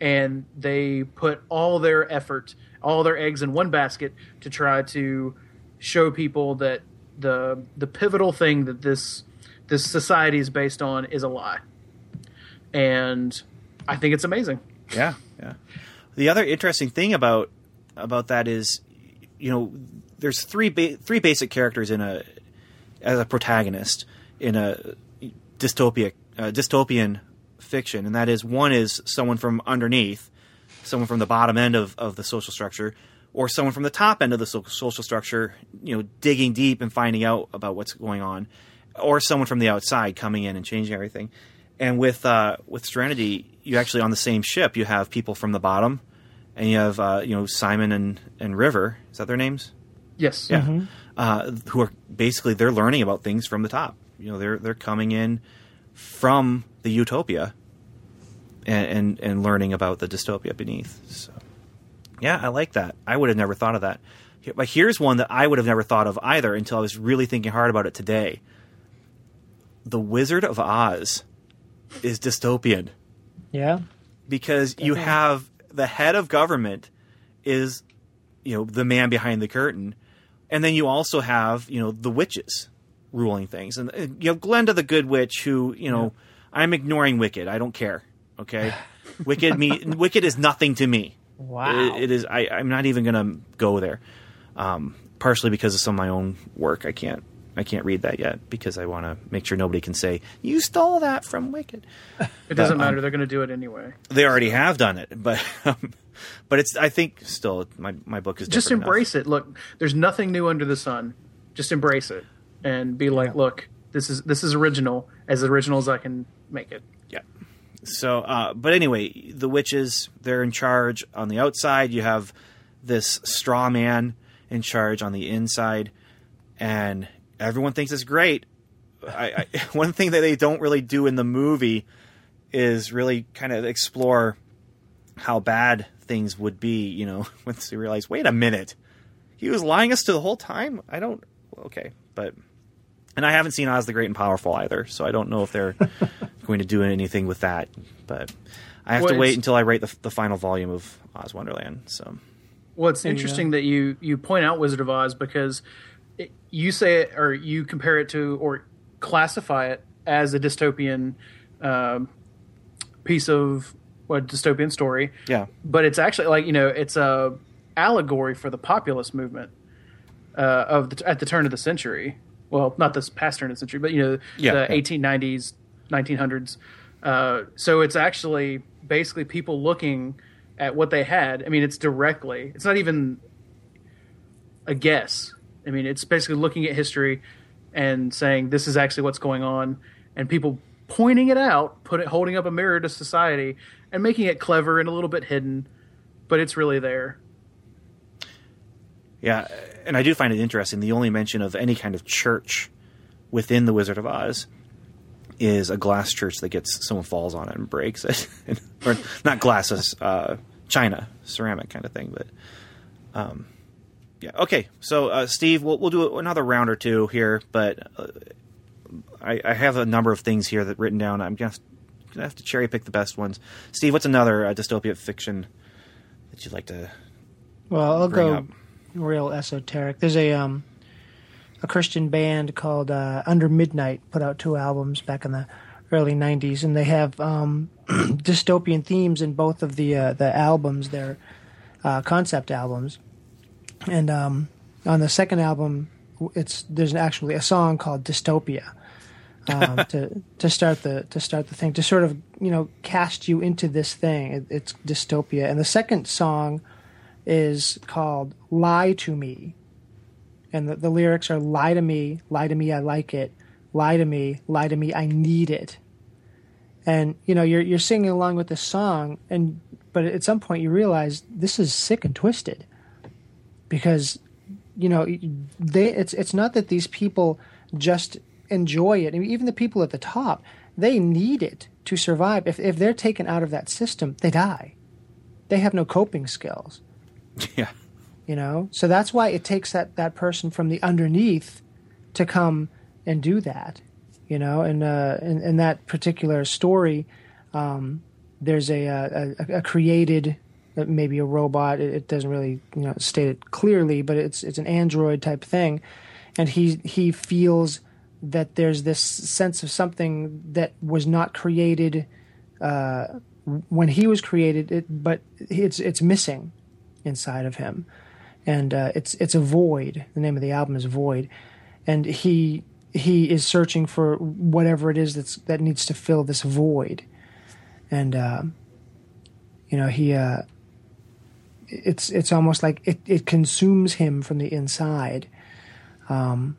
and they put all their effort, all their eggs in one basket to try to show people that the the pivotal thing that this this society is based on is a lie, and I think it's amazing. Yeah, yeah. The other interesting thing about about that is, you know, there's three ba- three basic characters in a as a protagonist in a dystopia uh, dystopian fiction, and that is one is someone from underneath, someone from the bottom end of, of the social structure, or someone from the top end of the so- social structure, you know, digging deep and finding out about what's going on, or someone from the outside coming in and changing everything. And with uh, with Serenity, you actually on the same ship, you have people from the bottom, and you have uh, you know Simon and and River. Is that their names? Yes. Yeah. Uh, who are basically they're learning about things from the top. You know, they're they're coming in from the utopia and and, and learning about the dystopia beneath. So, yeah, I like that. I would have never thought of that. But here's one that I would have never thought of either until I was really thinking hard about it today. The Wizard of Oz is dystopian. Yeah. because you have the head of government is you know the man behind the curtain. And then you also have you know the witches ruling things. And you have glenda the good witch who you know i'm ignoring wicked. I don't care. Okay? Wicked me wicked is nothing to me. Wow. it, it is I, i'm not even gonna go there um, partially because of some of my own work. I can't i can't read that yet because i want to make sure nobody can say you stole that from wicked It doesn't But, um, matter. They're going to do it anyway. they already have done it, but um, but it's I think still my my book is Just different enough. embrace it. Look, there's nothing new under the sun. Just embrace it and be like, look, this is this is original, as original as I can make it. Yeah. So, uh, but anyway, the witches they're in charge on the outside. You have this straw man in charge on the inside, and everyone thinks it's great. I, I, one thing that they don't really do in the movie is really kind of explore how bad things would be. You know, once you realize, wait a minute, he was lying us to the whole time. I don't. Okay, but and I haven't seen Oz the Great and Powerful either, so I don't know if they're going to do anything with that. But I have Well, to wait until I write the, the final volume of Oz Wonderland. So Well, it's you interesting that you you point out Wizard of Oz because it, you say it or you compare it to or classify it as a dystopian um, piece of what dystopian story. yeah, but it's actually like you know it's a allegory for the populist movement uh, of the, at the turn of the century. Well, not this past turn of the century, but you know Yeah, the yeah. 1890s, 1900s. Uh, so it's actually basically people looking at what they had. I mean, it's directly. It's not even a guess. I mean, it's basically looking at history and saying this is actually what's going on, and people pointing it out, put it, holding up a mirror to society, and making it clever and a little bit hidden, but it's really there. yeah, and I do find it interesting. The only mention of any kind of church within the Wizard of Oz is a glass church that gets someone falls on it and breaks it, or not glasses, uh, china, ceramic kind of thing. But um, yeah, okay. So uh, Steve, we'll we'll do another round or two here, but uh, I, I have a number of things here that written down. I'm gonna gonna have to cherry pick the best ones. Steve, what's another uh, dystopia fiction that you'd like to? Well, I'll go up. real esoteric. There's a um a Christian band called uh, Under Midnight put out two albums back in the early '90s, and they have um, dystopian themes in both of the uh, the albums. They're uh, concept albums, and um, on the second album, it's there's actually a song called Dystopia. um, to to start the to start the thing to sort of you know cast you into this thing. It, it's dystopia, and the second song is called "Lie to Me," and the, the lyrics are "Lie to me, lie to me, I like it. Lie to me, lie to me, I need it." And you know you're you're singing along with the song, and but at some point you realize this is sick and twisted because you know they it's it's not that these people just enjoy it I mean, even the people at the top they need it to survive if if they're taken out of that system they die they have no coping skills Yeah. you know. So that's why it takes that that person from the underneath to come and do that, you know. And uh, in, in that particular story, um, there's a, a, a- created maybe a robot. It, it doesn't really you know state it clearly, but it's it's an android type thing, and he he feels that there's this sense of something that was not created uh, when he was created, it, but it's it's missing inside of him, and uh, it's it's a void. The name of the album is Void, and he he is searching for whatever it is that's that needs to fill this void, and uh, you know he uh, it's it's almost like it, it consumes him from the inside, um,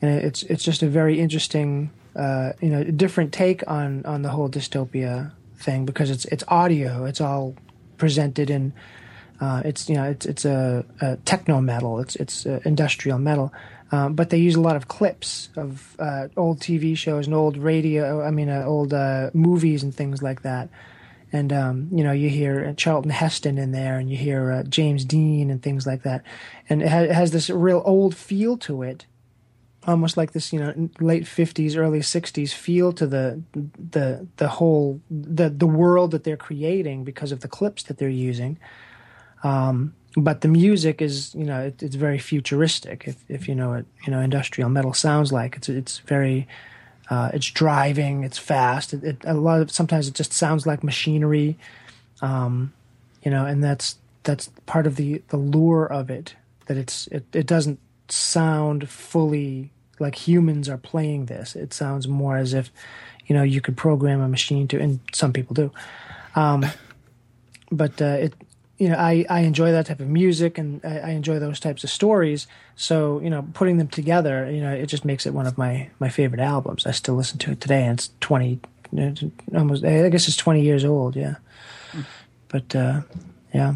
and it's it's just a very interesting uh, you know different take on on the whole dystopia thing because it's it's audio. It's all presented in uh, it's you know it's it's a, a techno metal. It's it's uh, industrial metal, um, but they use a lot of clips of uh, old TV shows and old radio. I mean, uh, old movies and things like that. And um, you know, you hear Charlton Heston in there, and you hear uh, James Dean and things like that, and it, ha- it has this real old feel to it almost like this, you know, late fifties, early sixties feel to the the the whole the the world that they're creating because of the clips that they're using. Um, but the music is, you know, it, it's very futuristic. If if you know what you know, industrial metal sounds like it's it's very. Uh, it's driving. It's fast. It, it, a lot of sometimes it just sounds like machinery, um, you know, and that's that's part of the the lure of it. That it's it, it doesn't sound fully like humans are playing this. It sounds more as if, you know, you could program a machine to, and some people do. Um, but uh, it, you know, I, I enjoy that type of music and I, I enjoy those types of stories. So, you know, putting them together, you know, it just makes it one of my, my favorite albums. I still listen to it today and it's 20, almost, I guess it's 20 years old. Yeah. But, uh, yeah,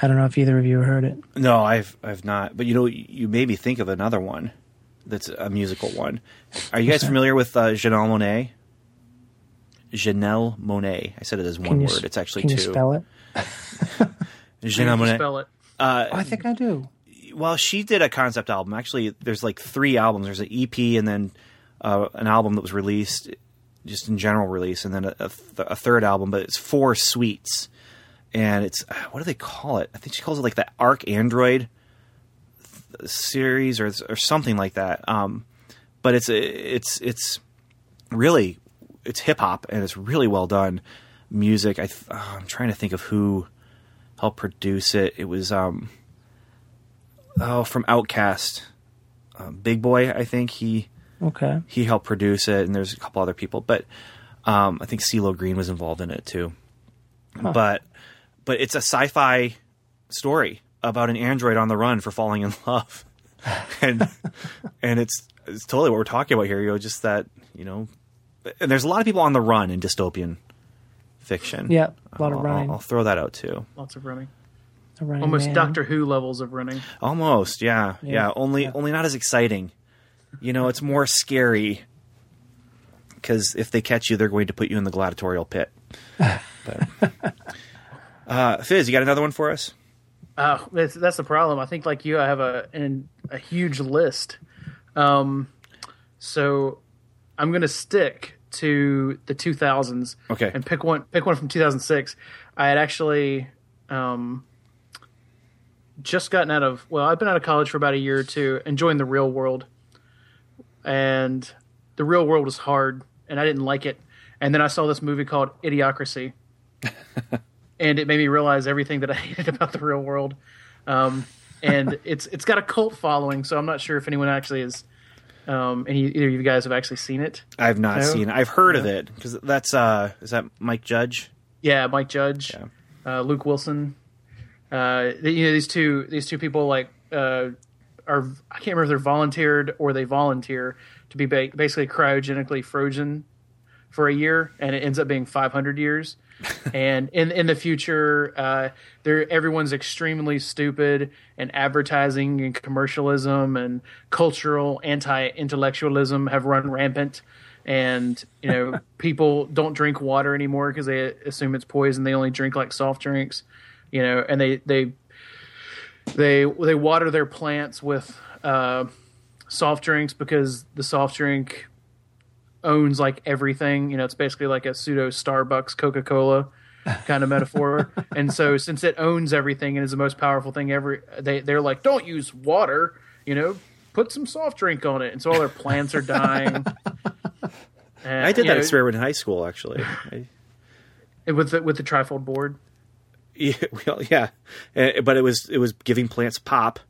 I don't know if either of you heard it. No, I've I've not. But you know, you made me think of another one that's a musical one. Are you guys familiar with uh, Janelle Monáe? Janelle Monáe. I said it as one you, word. It's actually can two. you spell it? Janelle Monáe. Spell it. Oh, I think I do. well, she did a concept album. Actually, there's like three albums. There's an EP and then uh, an album that was released just in general release, and then a, a, th- a third album. But it's four suites, and it's what do they call it? I think she calls it like the ArchAndroid th- series or or something like that. Um, but it's it's it's really it's hip hop and it's really well done music. I th- oh, I'm trying to think of who helped produce it. It was um oh from OutKast, uh, Big Boi. I think he Okay. he helped produce it, and there's a couple other people, but um, I think CeeLo Green was involved in it too. But but it's a sci-fi story about an android on the run for falling in love, and and it's it's totally what we're talking about here. You know, just that you know, there's a lot of people on the run in dystopian fiction. Yeah, a lot of I'll- running. I'll, I'll throw that out too. Lots of running. A running Almost man. Doctor Who levels of running. Almost, yeah, yeah. Yeah, only, yeah. only not as exciting. You know, it's more scary because if they catch you, they're going to put you in the gladiatorial pit. But, uh, Fizz, you got another one for us? Uh, that's, that's the problem. I think, like you, I have a an, a huge list. Um, so I'm going to stick to the 2000s. Okay. And pick one. Pick one from 2006. I had actually um, just gotten out of. Well, I've been out of college for about a year or two, and enjoying the real world, and the real world was hard, and I didn't like it. And then I saw this movie called Idiocracy and it made me realize everything that I hated about the real world. Um, and it's it's got a cult following, so I'm not sure if anyone actually is. Um, any either of you guys have actually seen it? I've not No? seen. it. I've heard of it because that's uh, is that Mike Judge? Yeah, Mike Judge, Yeah. uh, Luke Wilson. Uh, you know these two these two people like uh, are I can't remember if they're volunteered or they volunteer to be ba- basically cryogenically frozen for a year, and it ends up being 500 years. and in in the future, uh, there everyone's extremely stupid, and advertising and commercialism and cultural anti-intellectualism have run rampant. And you know, people don't drink water anymore because they assume it's poison. They only drink like soft drinks, you know, and they they they they water their plants with uh, soft drinks because the soft drink owns like everything. You know, it's basically like a pseudo Starbucks Coca Cola kind of metaphor. and so since it owns everything and is the most powerful thing ever, they they're like, don't use water. You know, put some soft drink on it. And so all their plants are dying. And, I did that know, experiment in high school, actually. I, with the with the trifold board. yeah, well, yeah, Uh, but it was it was giving plants pop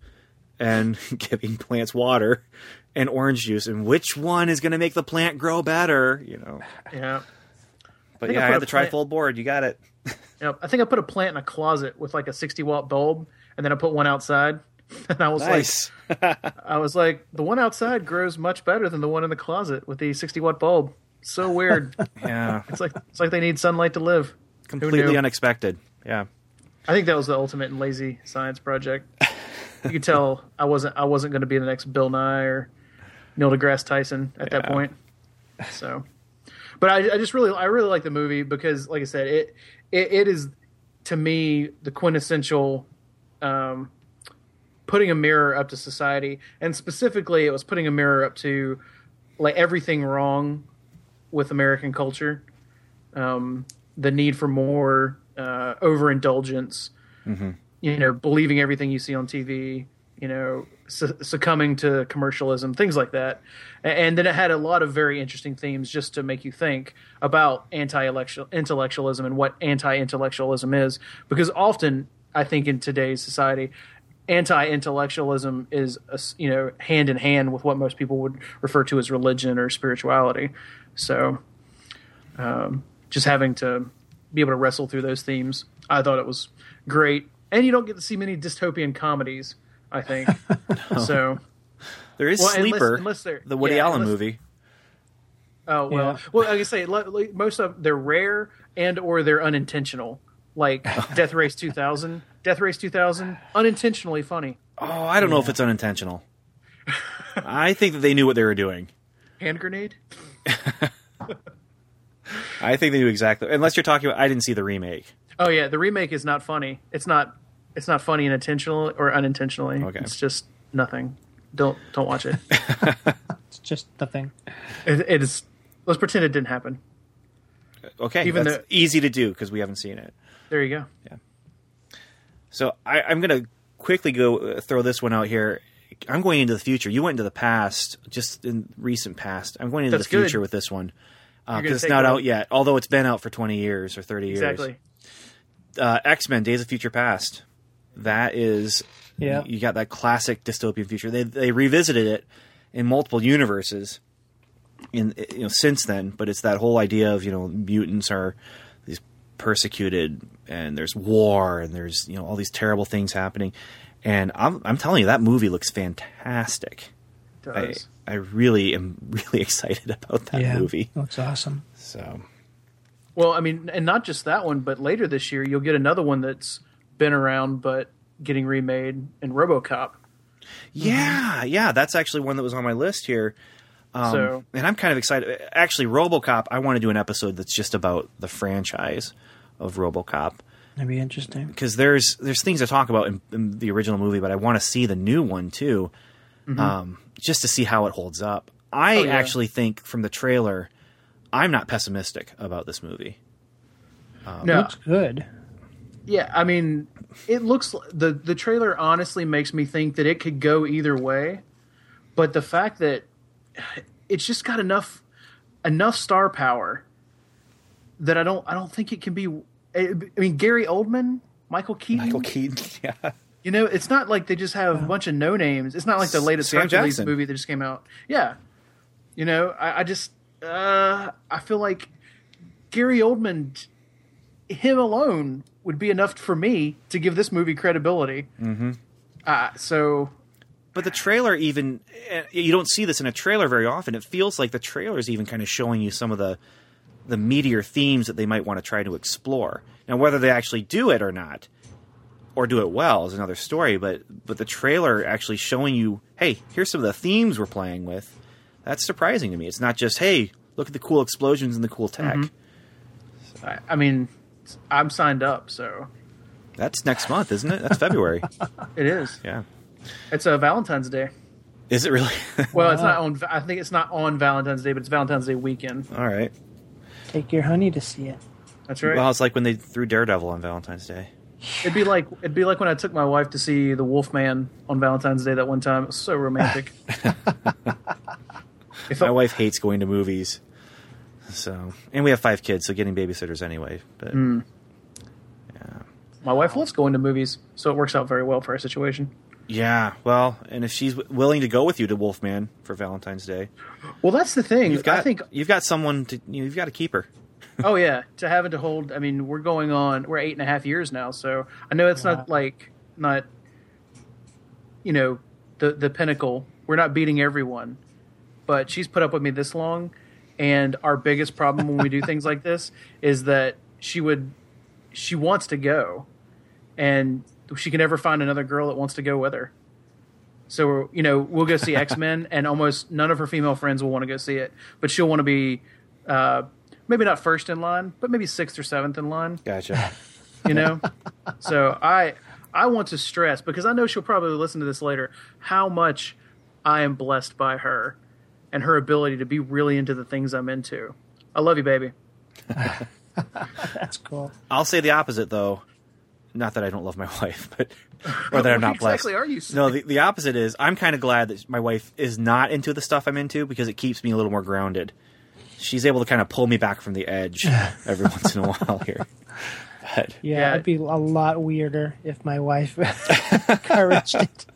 and giving plants water and orange juice, and which one is going to make the plant grow better? You know. Yeah. But I yeah, I, put had the plant- trifold board. You got it. Yep. I think I put a plant in a closet with like a 60 watt bulb, and then I put one outside. And I was Nice. like, I was like, the one outside grows much better than the one in the closet with the 60 watt bulb. So weird. yeah, it's like it's like they need sunlight to live. completely unexpected. Yeah. I think that was the ultimate and lazy science project. You could tell I wasn't I wasn't going to be the next Bill Nye or Neil deGrasse Tyson at that point. So, but I, I just really I really like the movie because, like I said, it it, it is to me the quintessential um, putting a mirror up to society, and specifically, it was putting a mirror up to like everything wrong with American culture, um, the need for more uh, overindulgence, you know, believing everything you see on TV, you know, su- succumbing to commercialism, things like that. And then it had a lot of very interesting themes just to make you think about anti-intellectualism and what anti-intellectualism is, because often I think in today's society, anti-intellectualism is you know hand in hand with what most people would refer to as religion or spirituality. So, um, just having to be able to wrestle through those themes, I thought it was great. And you don't get to see many dystopian comedies, I think. So, There is Well, Sleeper, unless they're- the Woody yeah, Allen unless- movie. oh well. Yeah. Well, like I say, li- li- most of they're rare and or they're unintentional. Like Death Race 2000, Death Race 2000, unintentionally funny. Oh, I don't know if it's unintentional. I think that they knew what they were doing. Hand grenade. I think they knew exactly. Unless you're talking about, I didn't see the remake. Oh yeah, the remake is not funny. It's not. It's not funny and intentional or unintentionally. Okay. It's just nothing. Don't don't watch it. It's just the thing. it, it is. Let's pretend it didn't happen. Okay, Even that's though- easy to do because we haven't seen it. There you go. Yeah. So I, I'm going to quickly go uh, throw this one out here. I'm going into the future. You went into the past, just in recent past. I'm going into That's the future good. with this one You're gonna because it's not one- out yet. Although it's been out for 20 years or 30 years. Exactly. Uh, X Men: Days of Future Past. That is, Yeah. You got that classic dystopian future. They they revisited it in multiple universes. In you know since then, but it's that whole idea of you know mutants are these persecuted and there's war and there's you know all these terrible things happening, and I'm I'm telling you that movie looks fantastic. I Does. I really am really excited about that yeah, movie. looks awesome. So Well, I mean, and not just that one, but later this year you'll get another one that's been around but getting remade in RoboCop. yeah, yeah, that's actually one that was on my list here. Um, so and I'm kind of excited. Actually, RoboCop. I want to do an episode that's just about the franchise of RoboCop That'd be interesting. because there's there's things to talk about in, in the original movie, but I want to see the new one too, um, just to see how it holds up. I Mm-hmm. Oh, yeah. actually think from the trailer, I'm not pessimistic about this movie. no, Looks good. Yeah, I mean, it looks the the trailer honestly makes me think that it could go either way, but the fact that it's just got enough enough star power that I don't I don't think it can be. I mean, Gary Oldman, Michael Keaton, Michael Keaton, yeah, You know, it's not like they just have a bunch of no names. It's not like the latest Sam Hercules Jackson. movie that just came out. Yeah, you know, I, I just uh, I feel like Gary Oldman, him alone would be enough for me to give this movie credibility. Mm-hmm. Uh, so but the trailer even eh, you don't see this in a trailer very often. It feels like the trailer is even kind of showing you some of the the meatier themes that they might want to try to explore. Now, whether they actually do it or not, or do it well, is another story. But but the trailer actually showing you, hey, here's some of the themes we're playing with. That's surprising to me. It's not just, hey, look at the cool explosions and the cool tech. I, I mean, I'm signed up. So That's next month, isn't it? That's February. It is. yeah. It's a Valentine's Day. Is it really? Well, it's not on. I think it's not on Valentine's Day, but it's Valentine's Day weekend. All right. Take your honey to see it. That's right. Well, it's like when they threw Daredevil on Valentine's Day. It'd be like it'd be like when I took my wife to see The Wolfman on Valentine's Day that one time. It was so romantic. My I- wife hates going to movies. So, and we have five kids, so getting babysitters anyway. But Hmm. my wife loves going to movies, so it works out very well for our situation. yeah, well, and if she's w- willing to go with you to Wolfman for Valentine's Day, Well, that's the thing. you've got I think. you've got someone to you know, you've got to keep her. Oh yeah, to having to hold. I mean, we're going on. We're eight and a half years now, so I know it's not like not. You know, the the pinnacle. We're not beating everyone, but she's put up with me this long, and our biggest problem when we do things like this is that she would, she wants to go, and she can never find another girl that wants to go with her. So you know, we'll go see X Men, and almost none of her female friends will want to go see it, but she'll want to be. Uh, maybe not first in line, but maybe sixth or seventh in line. Gotcha. You know, so I I want to stress because I know she'll probably listen to this later how much I am blessed by her and her ability to be really into the things I'm into. I love you, baby. That's cool. I'll say the opposite though. Not that I don't love my wife, but or that I'm not blessed. exactly are you No, the, the opposite is I'm kind of glad that my wife is not into the stuff I'm into because it keeps me a little more grounded. She's able to kind of pull me back from the edge every once in a while here. But Yeah, Yeah. it'd be a lot weirder if my wife encouraged it.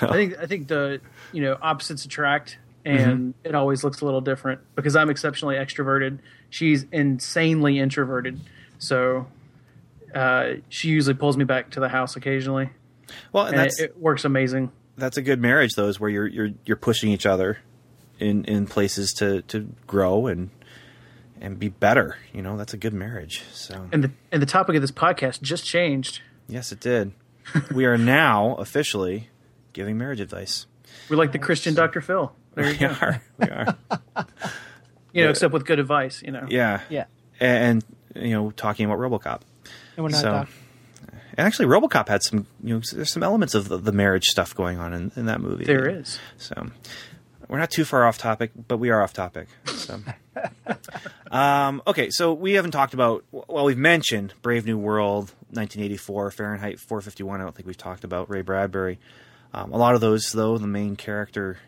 I think I think the you know opposites attract, and it always looks a little different because I'm exceptionally extroverted. She's insanely introverted, so uh, she usually pulls me back to the house occasionally, well, and and that's it, it works amazing. that's a good marriage though, is where you're you're you're pushing each other in in places to to grow and and be better. You know, that's a good marriage. So And the and the topic of this podcast just changed. yes, it did. we are now officially giving marriage advice. We like the Christian Dr. Phil. There you We go. are. We are. You know, except with good advice. You know. Yeah. Yeah. And, you know, talking about RoboCop. And we're not So- doc- And actually, RoboCop had some, you know, there's some elements of the, the marriage stuff going on in, in that movie. There is. So we're not too far off topic, but we are off topic. So, um, okay, so we haven't talked about. Well, we've mentioned Brave New World, 1984, Fahrenheit 451. I don't think we've talked about Ray Bradbury. Um, a lot of those, though, the main character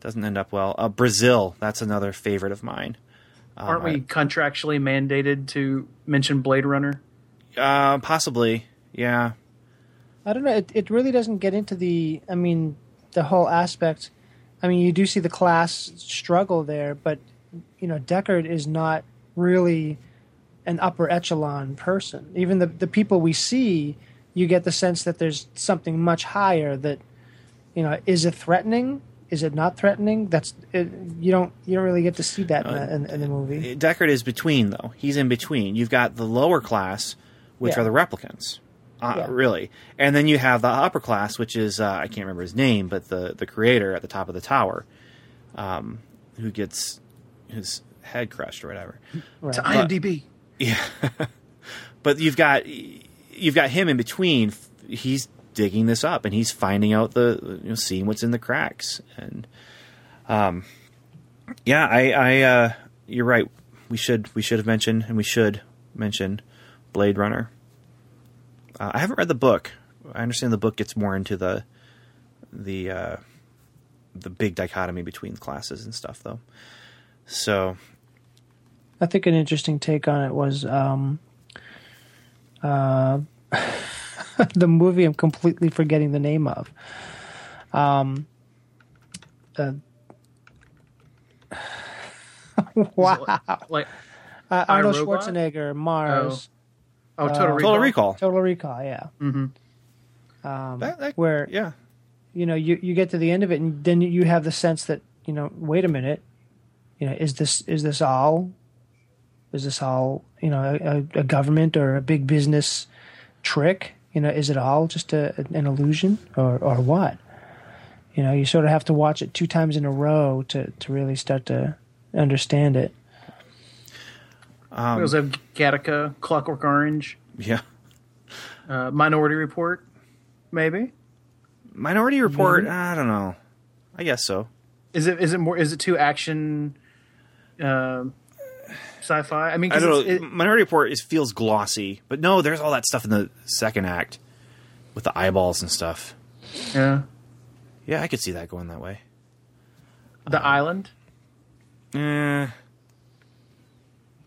doesn't end up well. Uh, Brazil, that's another favorite of mine. Aren't we contractually mandated to mention Blade Runner? Uh, possibly, yeah. I don't know. It, it really doesn't get into the. I mean, the whole aspect. I mean, you do see the class struggle there, but you know, Deckard is not really an upper echelon person. Even the the people we see, you get the sense that there's something much higher. That you know, is it threatening? Is it not threatening? That's it, you don't you don't really get to see that in, the, in, in the movie. Deckard is between, though. He's in between. You've got the lower class, which Yeah. are the replicants, uh, Yeah. really, and then you have the upper class, which is uh, I can't remember his name, but the the creator at the top of the tower, um, who gets his head crushed or whatever. Right. To IMDb. Yeah, but you've got you've got him in between. He's digging this up and he's finding out the you know seeing what's in the cracks and um yeah I I uh you're right we should we should have mentioned and we should mention Blade Runner. Uh, I haven't read the book. I understand the book gets more into the the uh the big dichotomy between classes and stuff though. So I think an interesting take on it was um, uh, the movie I'm completely forgetting the name of. Um, uh, wow. Like Uh, Arnold iRobot? Schwarzenegger, Mars, oh, Total Uh, Recall. Total Recall. Total Recall, yeah. That- that- Where yeah. you know you you get to the end of it and then you have the sense that you know wait a minute you know is this is this all is this all you know a, a government or a big business trick you know is it all just a, an illusion or or what you know you sort of have to watch it two times in a row to to really start to understand it we also have Gattaca, Clockwork Orange. Yeah. Uh, Minority Report, maybe. Minority Report. I don't know. I guess so. Is it is it more is it too action um sci-fi? I mean, I 'cause don't know. it- Minority Report is feels glossy, but no, there's all that stuff in the second act with the eyeballs and stuff. yeah. Yeah, I could see that going that way. The Island. Eh,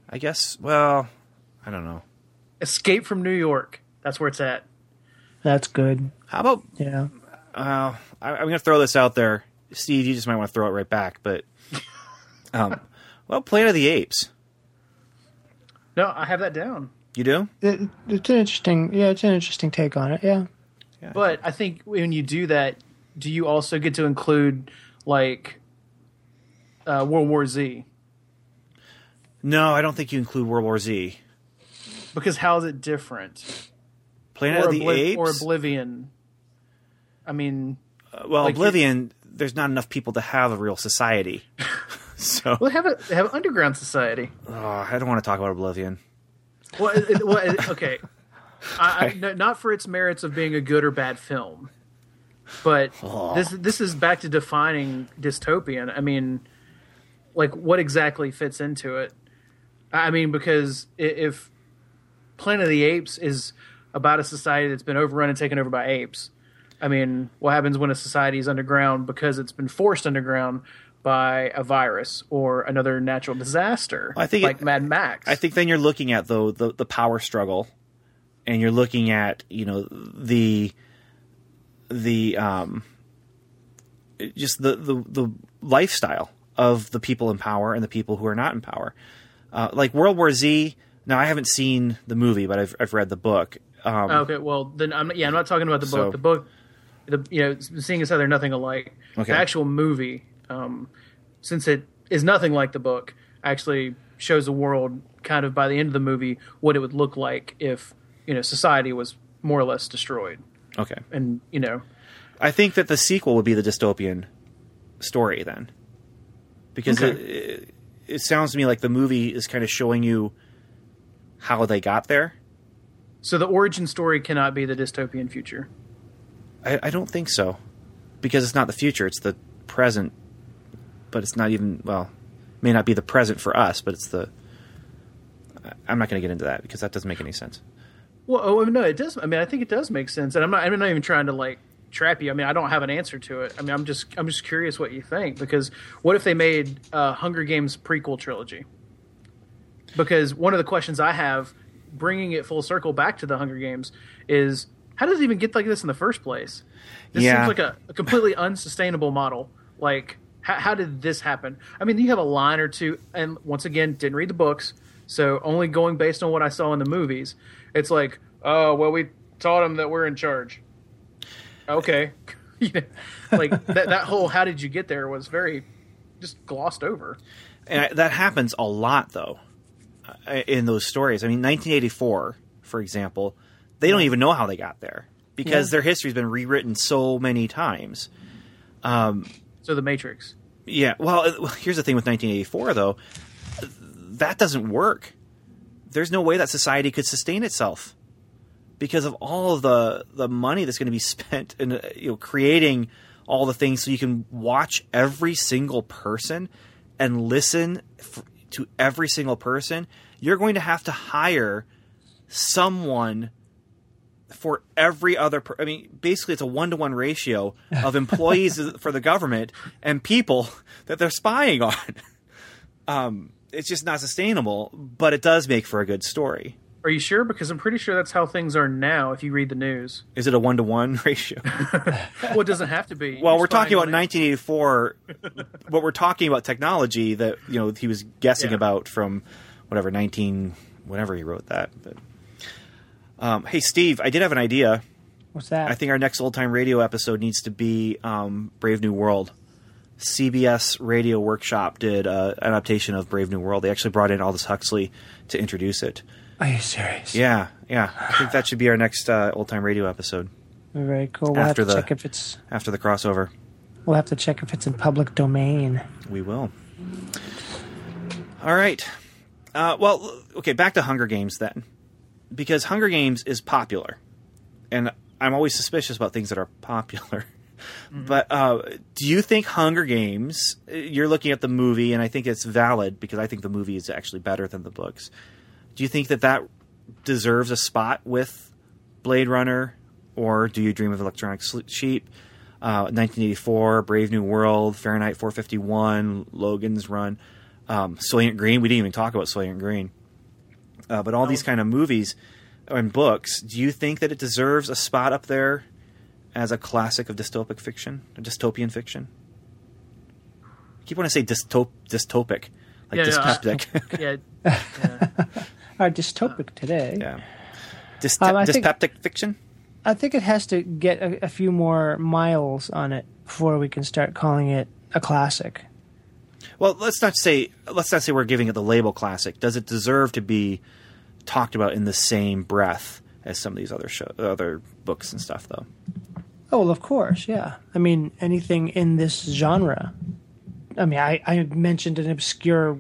I guess. Well, I don't know. Escape from New York. That's where it's at. That's good. How about? Yeah. Uh, I, I'm going to throw this out there, Steve. You just might want to throw it right back, but. Um, well, Planet of the Apes. No, I have that down. You do? It, it's an interesting. Yeah, it's an interesting take on it. Yeah. But I think when you do that, do you also get to include like uh, World War Z? No, I don't think you include World War Z. Because how is it different? Planet or, of the Obli- Apes. or Oblivion. I mean, well, like, Oblivion. There's not enough people to have a real society. so well, have a have an underground society. oh, I don't want to talk about Oblivion. Well, it, well it- okay. I, I, no, not for its merits of being a good or bad film, but oh. this this is back to defining dystopian. I mean, like what exactly fits into it? I mean, because if Planet of the Apes is about a society that's been overrun and taken over by apes, I mean, what happens when a society is underground because it's been forced underground by a virus or another natural disaster, I think it- like Mad Max? I think then you're looking at though the the power struggle, and you're looking at you know the the um just the the the lifestyle of the people in power and the people who are not in power. Uh, like World War Z. Now I haven't seen the movie, but I've I've read the book. Um, Okay, well then I'm yeah I'm not talking about the book. So- the book, the you know, seeing as how they're nothing alike. Okay. The actual movie, um, since it is nothing like the book, actually shows the world kind of by the end of the movie what it would look like if you know society was more or less destroyed, Okay, and you know I think that the sequel would be the dystopian story then, because Okay. it, it it sounds to me like the movie is kind of showing you how they got there. so the origin story cannot be the dystopian future. I, I don't think so, because it's not the future; it's the present. But it's not even well, may not be the present for us, but it's the. I'm not going to get into that because that doesn't make any sense. Well, oh, no, it does. I mean, I think it does make sense, and I'm not. I'm not even trying to like trap you. I mean, I don't have an answer to it. I mean, I'm just. I'm just curious what you think because what if they made uh, Hunger Games prequel trilogy? Because one of the questions I have, bringing it full circle back to the Hunger Games, is how does it even get like this in the first place? This Yeah. seems like a, a completely unsustainable model. Like, how, how did this happen? I mean, you have a line or two, and once again, didn't read the books, so only going based on what I saw in the movies. It's like, oh, well, we taught them that we're in charge. Okay, You know, like that. That whole "how did you get there" was very just glossed over. And I, that happens a lot, though, uh, in those stories. I mean, 1984, for example, they don't even know how they got there because Yeah. their history's been rewritten so many times. So the Matrix. Yeah. Well, here's the thing with 1984, though. That doesn't work. There's no way that society could sustain itself because of all of the the money that's going to be spent in uh, you know creating all the things so you can watch every single person and listen f- to every single person. You're going to have to hire someone for every other per- I mean basically it's a 1 to 1 ratio of employees for the government and people that they're spying on. Um it's just not sustainable, but it does make for a good story. Are you sure? Because I'm pretty sure that's how things are now. If you read the news, Is it a 1 to 1 ratio? well, it doesn't have to be. well, You're we're talking about it. 1984 but we're talking about technology that, you know, he was guessing Yeah. about from whatever 19 whenever he wrote that. But um, hey Steve, I did have an idea. What's that? I think our next old time radio episode needs to be um, Brave New World. CBS Radio Workshop did uh, an adaptation of Brave New World. They actually brought in Aldous Huxley to introduce it. Are you serious? Yeah, yeah. I think that should be our next uh, old time radio episode Very cool. We'll After have to the- check if it's. after the crossover. We'll have to check if it's in public domain. We will. All right. Uh, well, okay. Back to Hunger Games then. Because Hunger Games is popular, and I'm always suspicious about things that are popular. But uh, do you think Hunger Games? You're looking at the movie, and I think it's valid because I think the movie is actually better than the books. Do you think that that deserves a spot with Blade Runner, or do you dream of Electronic Sheep? Uh, 1984, Brave New World, Fahrenheit 451, Logan's Run, um, Soylent Green. We didn't even talk about Soylent Green. Uh, but all these kind of movies and books, do you think that it deserves a spot up there as a classic of dystopic fiction, or dystopian fiction? I keep wanting to say dystop- dystopic, like Yeah, yeah, I- dyspeptic. yeah, yeah. Are dystopic today. yeah. Dyst- Um, I think- dyspeptic fiction? I think it has to get a, a few more miles on it before we can start calling it a classic. Well, let's not say let's not say we're giving it the label classic. Does it deserve to be talked about in the same breath as some of these other show, other books and stuff, though? Oh, well, of course, yeah. I mean, anything in this genre. I mean, I, I mentioned an obscure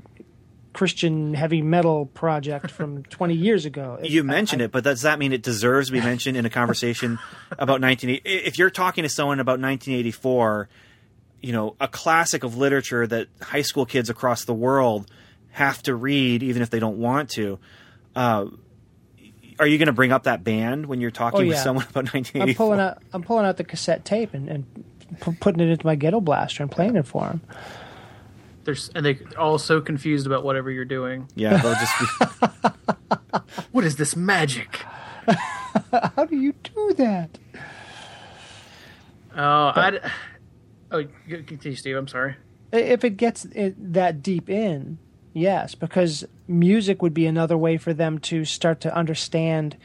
Christian heavy metal project from 20 years ago. You mentioned it, but does that mean it deserves to be mentioned in a conversation about 1980? If you're talking to someone about 1984, you know, a classic of literature that high school kids across the world have to read, even if they don't want to. Uh, are you going to bring up that band when you're talking Oh, with someone about I'm pulling out I'm pulling out the cassette tape and, and pu- putting it into my ghetto blaster and playing it for them. There's and they're all so confused about whatever you're doing. Yeah, they'll just be, What is this magic? How do you do that? Oh, I. Oh, continue, Steve. I'm sorry. If it gets it, that deep in, yes, because music would be another way for them to start to understand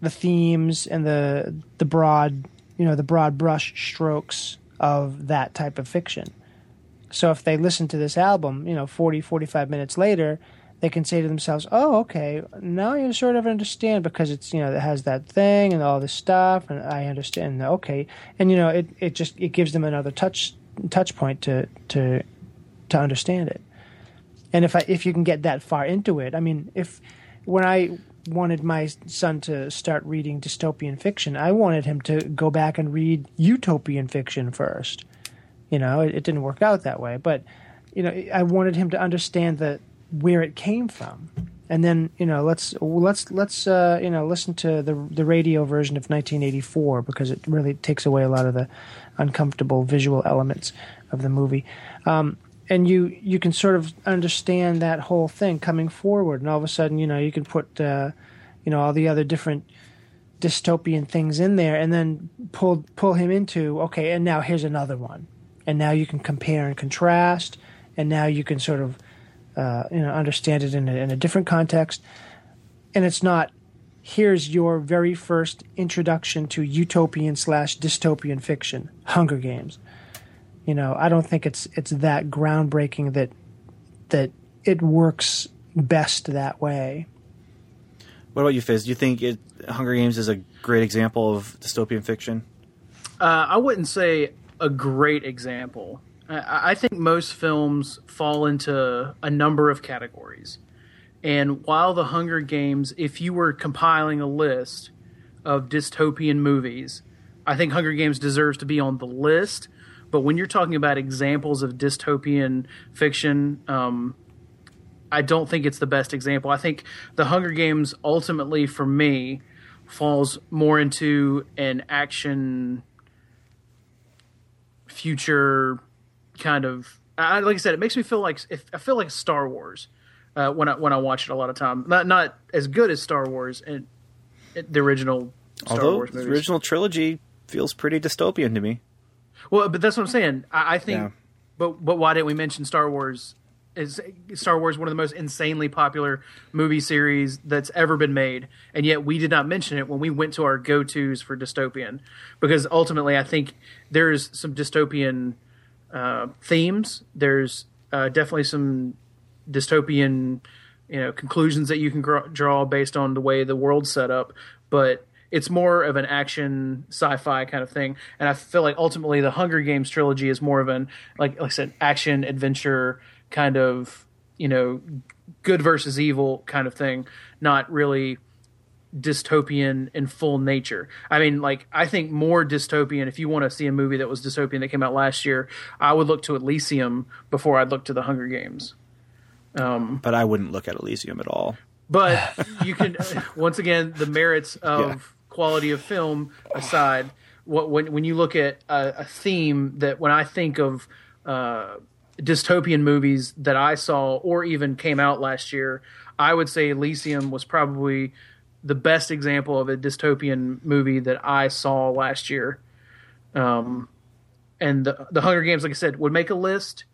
the themes and the the broad, you know, the broad brush strokes of that type of fiction. So if they listen to this album, you know, 40, 45 minutes later, they can say to themselves, "Oh, okay, now I sort of understand because it's you know it has that thing and all this stuff, and I understand. Okay, and you know it it just it gives them another touch touch point to to to understand it. And if I if you can get that far into it, I mean, if when I wanted my son to start reading dystopian fiction, I wanted him to go back and read utopian fiction first. You know, it, it didn't work out that way, but you know, I wanted him to understand the where it came from, and then you know, let's let's let's uh, you know listen to the the radio version of 1984 because it really takes away a lot of the uncomfortable visual elements of the movie. Um, and you you can sort of understand that whole thing coming forward, and all of a sudden, you know, you can put uh, you know all the other different dystopian things in there, and then pull pull him into okay, and now here's another one, and now you can compare and contrast, and now you can sort of uh, you know understand it in a, in a different context, and it's not here's your very first introduction to utopian slash dystopian fiction, Hunger Games. You know, I don't think it's it's that groundbreaking that that it works best that way. what about you, Fizz? Do you think it, Hunger Games is a great example of dystopian fiction? Uh, I wouldn't say a great example. I, think most films fall into a number of categories. And while The Hunger Games, if you were compiling a list of dystopian movies, I think Hunger Games deserves to be on the list. But when you're talking about examples of dystopian fiction, um, I don't think it's the best example. I think The Hunger Games ultimately, for me, falls more into an action future kind of. I, like I said, it makes me feel like if, I feel like Star Wars uh, when I when I watch it a lot of time. Not not as good as Star Wars and the original Star Although Wars the original trilogy feels pretty dystopian to me. Well, but that's what I'm saying. I, I think, Yeah. but but why didn't we mention Star Wars? Is Star Wars one of the most insanely popular movie series that's ever been made, and yet we did not mention it when we went to our go tos for dystopian, because ultimately I think there's some dystopian uh, themes. There's uh, definitely some dystopian, you know, conclusions that you can gr- draw based on the way the world's set up, but it's more of an action sci-fi kind of thing. And I feel like ultimately the Hunger Games trilogy is more of an like like I said, action adventure kind of you know good versus evil kind of thing, not really dystopian in full nature. I mean, like I think more dystopian. If you want to see a movie that was dystopian that came out last year, I would look to Elysium before I'd look to The Hunger Games. Um, but I wouldn't look at Elysium at all. But you can once again the merits of Yeah. quality of film aside, what when when you look at a, a theme that when I think of uh, dystopian movies that I saw or even came out last year, I would say Elysium was probably the best example of a dystopian movie that I saw last year. Um, and the the Hunger Games, like I said, would make a list.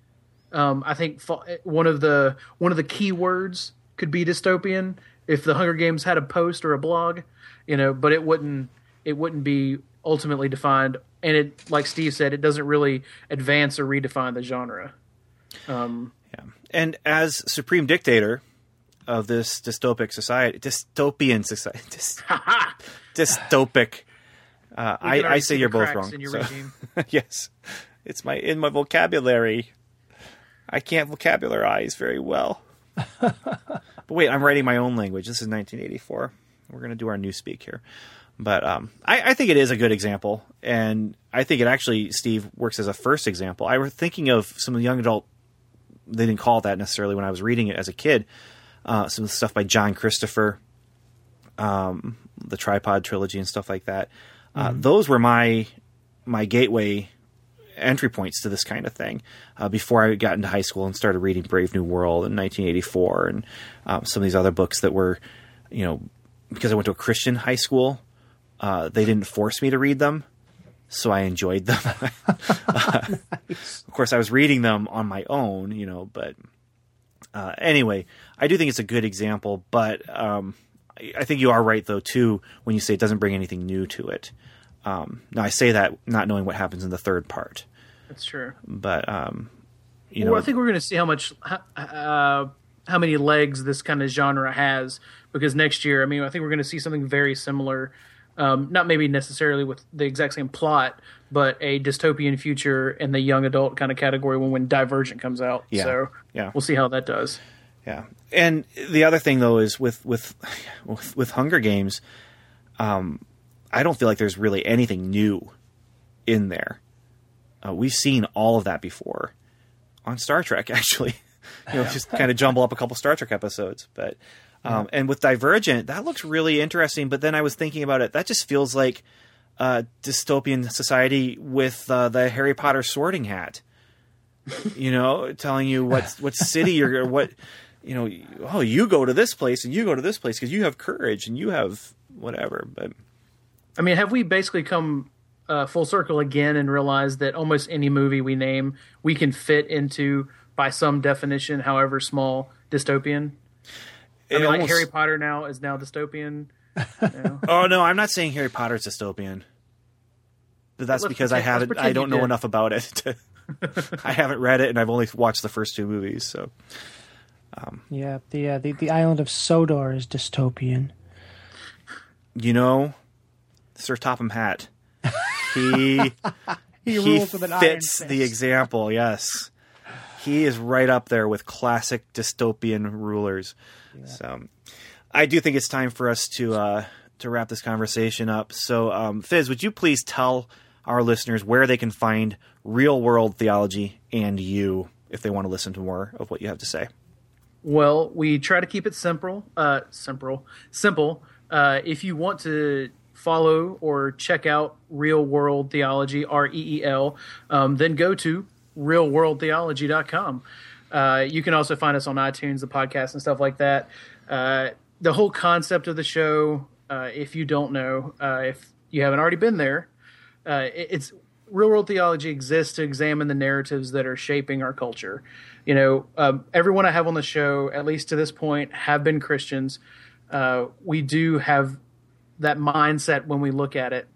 Um, I think one of the one of the key words could be dystopian if the Hunger Games had a post or a blog, you know, but it wouldn't it wouldn't be ultimately defined. And it, like Steve said, it doesn't really advance or redefine the genre. Um, yeah. And as supreme dictator of this dystopic society, dystopian society, dys- dystopic. Uh, I, I say you're both wrong. so- yes, it's my in my vocabulary. I can't vocabularize very well. but wait, I'm writing my own language. This is 1984. We're going to do our new speak here. But um, I, I think it is a good example, and I think it actually, Steve, works as a first example. I was thinking of some of the young adult. They didn't call it that necessarily when I was reading it as a kid. Uh, some stuff by John Christopher, um, the Tripod trilogy and stuff like that. Uh, Those were my my gateway entry points to this kind of thing uh, before I got into high school and started reading Brave New World in 1984 and um, some of these other books that were, you know, because I went to a Christian high school, uh, they didn't force me to read them, so I enjoyed them. Of course, I was reading them on my own, you know, but uh, anyway, I do think it's a good example, but um, I, I think you are right though too when you say it doesn't bring anything new to it. Um, now I say that not knowing what happens in the third part, That's true. but um, you well, know, I think we're going to see how much uh, how many legs this kind of genre has because next year, I mean, I think we're going to see something very similar. Um, not maybe necessarily with the exact same plot, but a dystopian future in the young adult kind of category when when Divergent comes out. Yeah. So Yeah. we'll see how that does. Yeah, and the other thing though is with with with, with Hunger Games, um, I don't feel like there's really anything new in there. Uh, we've seen all of that before on Star Trek, actually. you know, just kind of jumble up a couple Star Trek episodes, but um, and with Divergent, that looks really interesting. But then I was thinking about it, that just feels like a dystopian society with uh, the Harry Potter sorting hat you know, telling you what what city you're what you know. Oh, you go to this place and you go to this place because you have courage and you have whatever. But I mean, have we basically come uh, full circle again and realized that almost any movie we name, we can fit into by some definition, however small, dystopian? I it mean, like Harry Potter now is now dystopian. You? Oh no, I'm not saying Harry Potter is dystopian. But that's Let's because I pretend- let's haven't. I don't know did. enough about it. To, I haven't read it, and I've only watched the first two movies. So Yeah, the uh, the the island of Sodor is dystopian. you know, Sir Topham Hatt. He He, he rules with an iron fits the example. Yes, he is right up there with classic dystopian rulers. So, I do think it's time for us to uh, to wrap this conversation up. So, um, Fizz, would you please tell our listeners where they can find reel world theology and you if they want to listen to more of what you have to say? Well, we try to keep it simple. Uh, simple, simple. Uh, if you want to follow or check out Reel World Theology, R E E L, um, then go to reelworldtheology.com. Uh, you can also find us on iTunes, the podcast, and stuff like that. Uh, the whole concept of the show, uh, if you don't know, uh, if you haven't already been there, uh, it- it's reel world theology exists to examine the narratives that are shaping our culture. You know, um, everyone I have on the show, at least to this point, have been Christians. Uh, we do have that mindset when we look at it.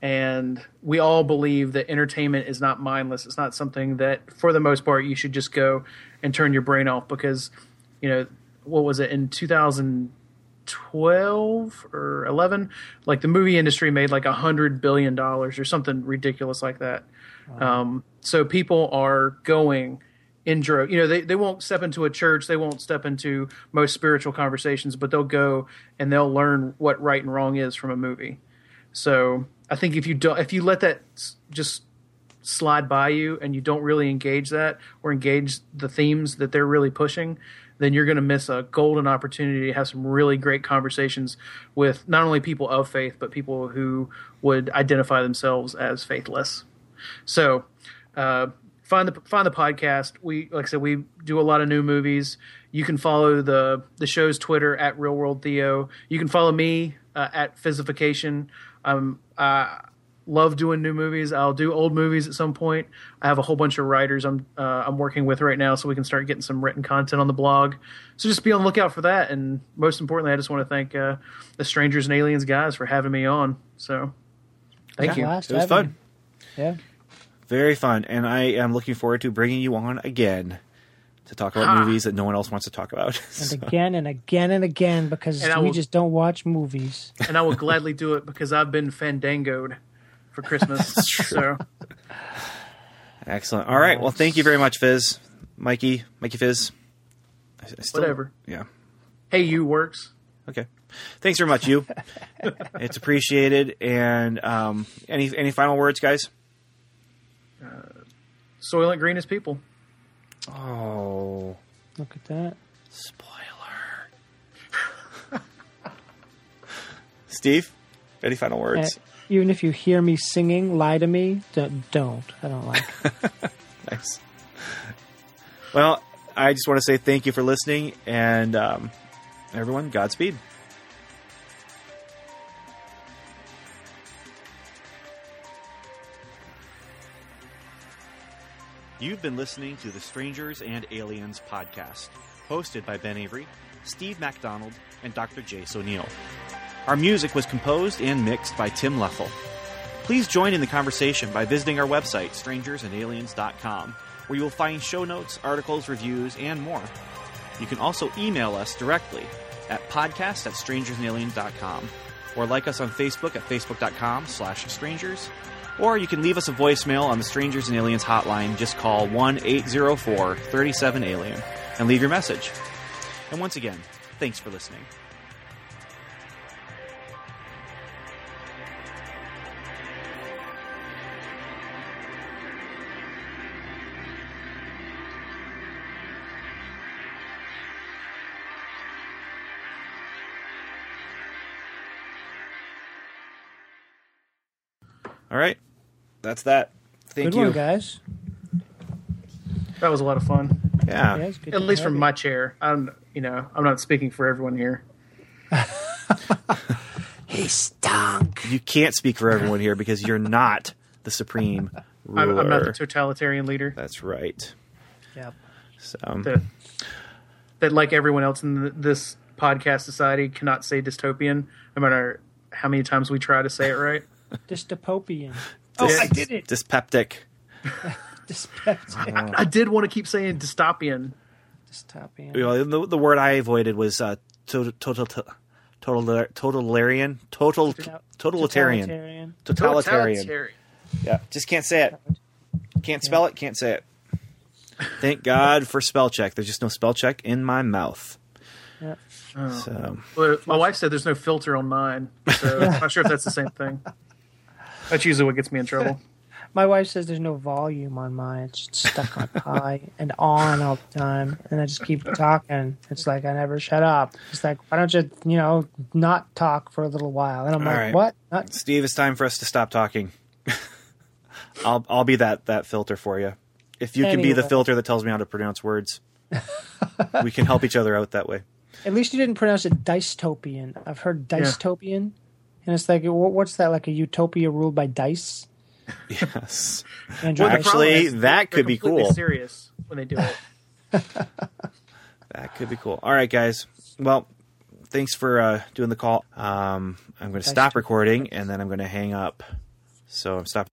And we all believe that entertainment is not mindless. It's not something that, for the most part, you should just go and turn your brain off because, you know, what was it in 2012 or 11? Like the movie industry made like a hundred billion dollars or something ridiculous like that. Um, so people are going intro. You know, they, they won't step into a church, they won't step into most spiritual conversations, but they'll go and they'll learn what right and wrong is from a movie. So I think if you don't, if you let that just slide by you and you don't really engage that or engage the themes that they're really pushing, then you're going to miss a golden opportunity to have some really great conversations with not only people of faith but people who would identify themselves as faithless. So, uh, find the find the podcast. We like I said, we do a lot of new movies. You can follow the the show's Twitter at Reel World Theo. You can follow me uh, at Physification. Um, uh, love doing new movies. I'll do old movies at some point. I have a whole bunch of writers I'm uh, I'm working with right now, so we can start getting some written content on the blog. So just be on the lookout for that. And most importantly, I just want to thank uh, the Strangers and Aliens guys for having me on. So thank you. Blast It was fun. you. Yeah. Very fun, and I am looking forward to bringing you on again to talk about Ha. movies that no one else wants to talk about. And So, again and again and again because And we will- just don't watch movies. and I will gladly do it because I've been fandangoed for Christmas. so excellent. All right. Well, thank you very much, Fizz, Mikey, Mikey Fizz. I- I still- whatever. Yeah. Hey, you works. Okay. Thanks very much, you. it's appreciated. And um, any any final words, guys? Uh, Soylent Green is people. Oh, Look at that. spoiler. Steve, any final words? Uh, even if you hear me singing, lie to me. Don't. don't. I don't like. it. Nice. Well, I just want to say thank you for listening, and um, everyone, Godspeed. You've been listening to the Strangers and Aliens podcast, hosted by Ben Avery, Steve MacDonald, and Dr. Jace O'Neill. Our music was composed and mixed by Tim Leffel. Please join in the conversation by visiting our website, strangersandaliens.com, where you will find show notes, articles, reviews, and more. You can also email us directly at podcast at strangersandaliens.com or like us on Facebook at facebook.com slash strangers. Or you can leave us a voicemail on the Strangers and Aliens hotline. Just call 1 804 37 Alien and leave your message. And once again, thanks for listening. All right. That's that. Thank Good you. one, guys. That was a lot of fun. Yeah. Yeah, good At least from you. my chair. I'm, you know, I'm not speaking for everyone here. He stunk. You can't speak for everyone here because you're not the supreme ruler. I'm, I'm not the totalitarian leader That's right. Yep. So that, that, like everyone else in th- this podcast society, cannot say dystopian, no matter how many times we try to say it right. Dystopian. Oh, I did it. dyspeptic. Dyspeptic. I did want to keep saying dystopian. Dystopian. You know, the, the word I avoided was uh, total, total, total, totalitarian, total, totalitarian, totalitarian. Yeah, just can't say it. Can't spell it. Can't say it. Thank God for spell check. There's just no spell check in my mouth. Yeah. So Well, my wife said there's no filter on mine, so I'm not sure if that's the same thing. That's usually what gets me in trouble. My wife says there's no volume on mine. It's just stuck on high and on all the time. And I just keep talking. It's like I never shut up. It's like, why don't you, you know, not talk for a little while? And I'm All like, right. what? Not, Steve, it's time for us to stop talking. I'll I'll be that that filter for you. If you can be the filter that tells me how to pronounce words, we can help each other out that way. at least you didn't pronounce it dystopian. I've heard dystopian. And it's like, what's that? Like a utopia ruled by dice? Yes. Well, actually, that could be cool. Serious when they do it. That could be cool. All right, guys. Well, thanks for uh, doing the call. Um, I'm going to stop recording and then I'm going to hang up. So I'm stopping.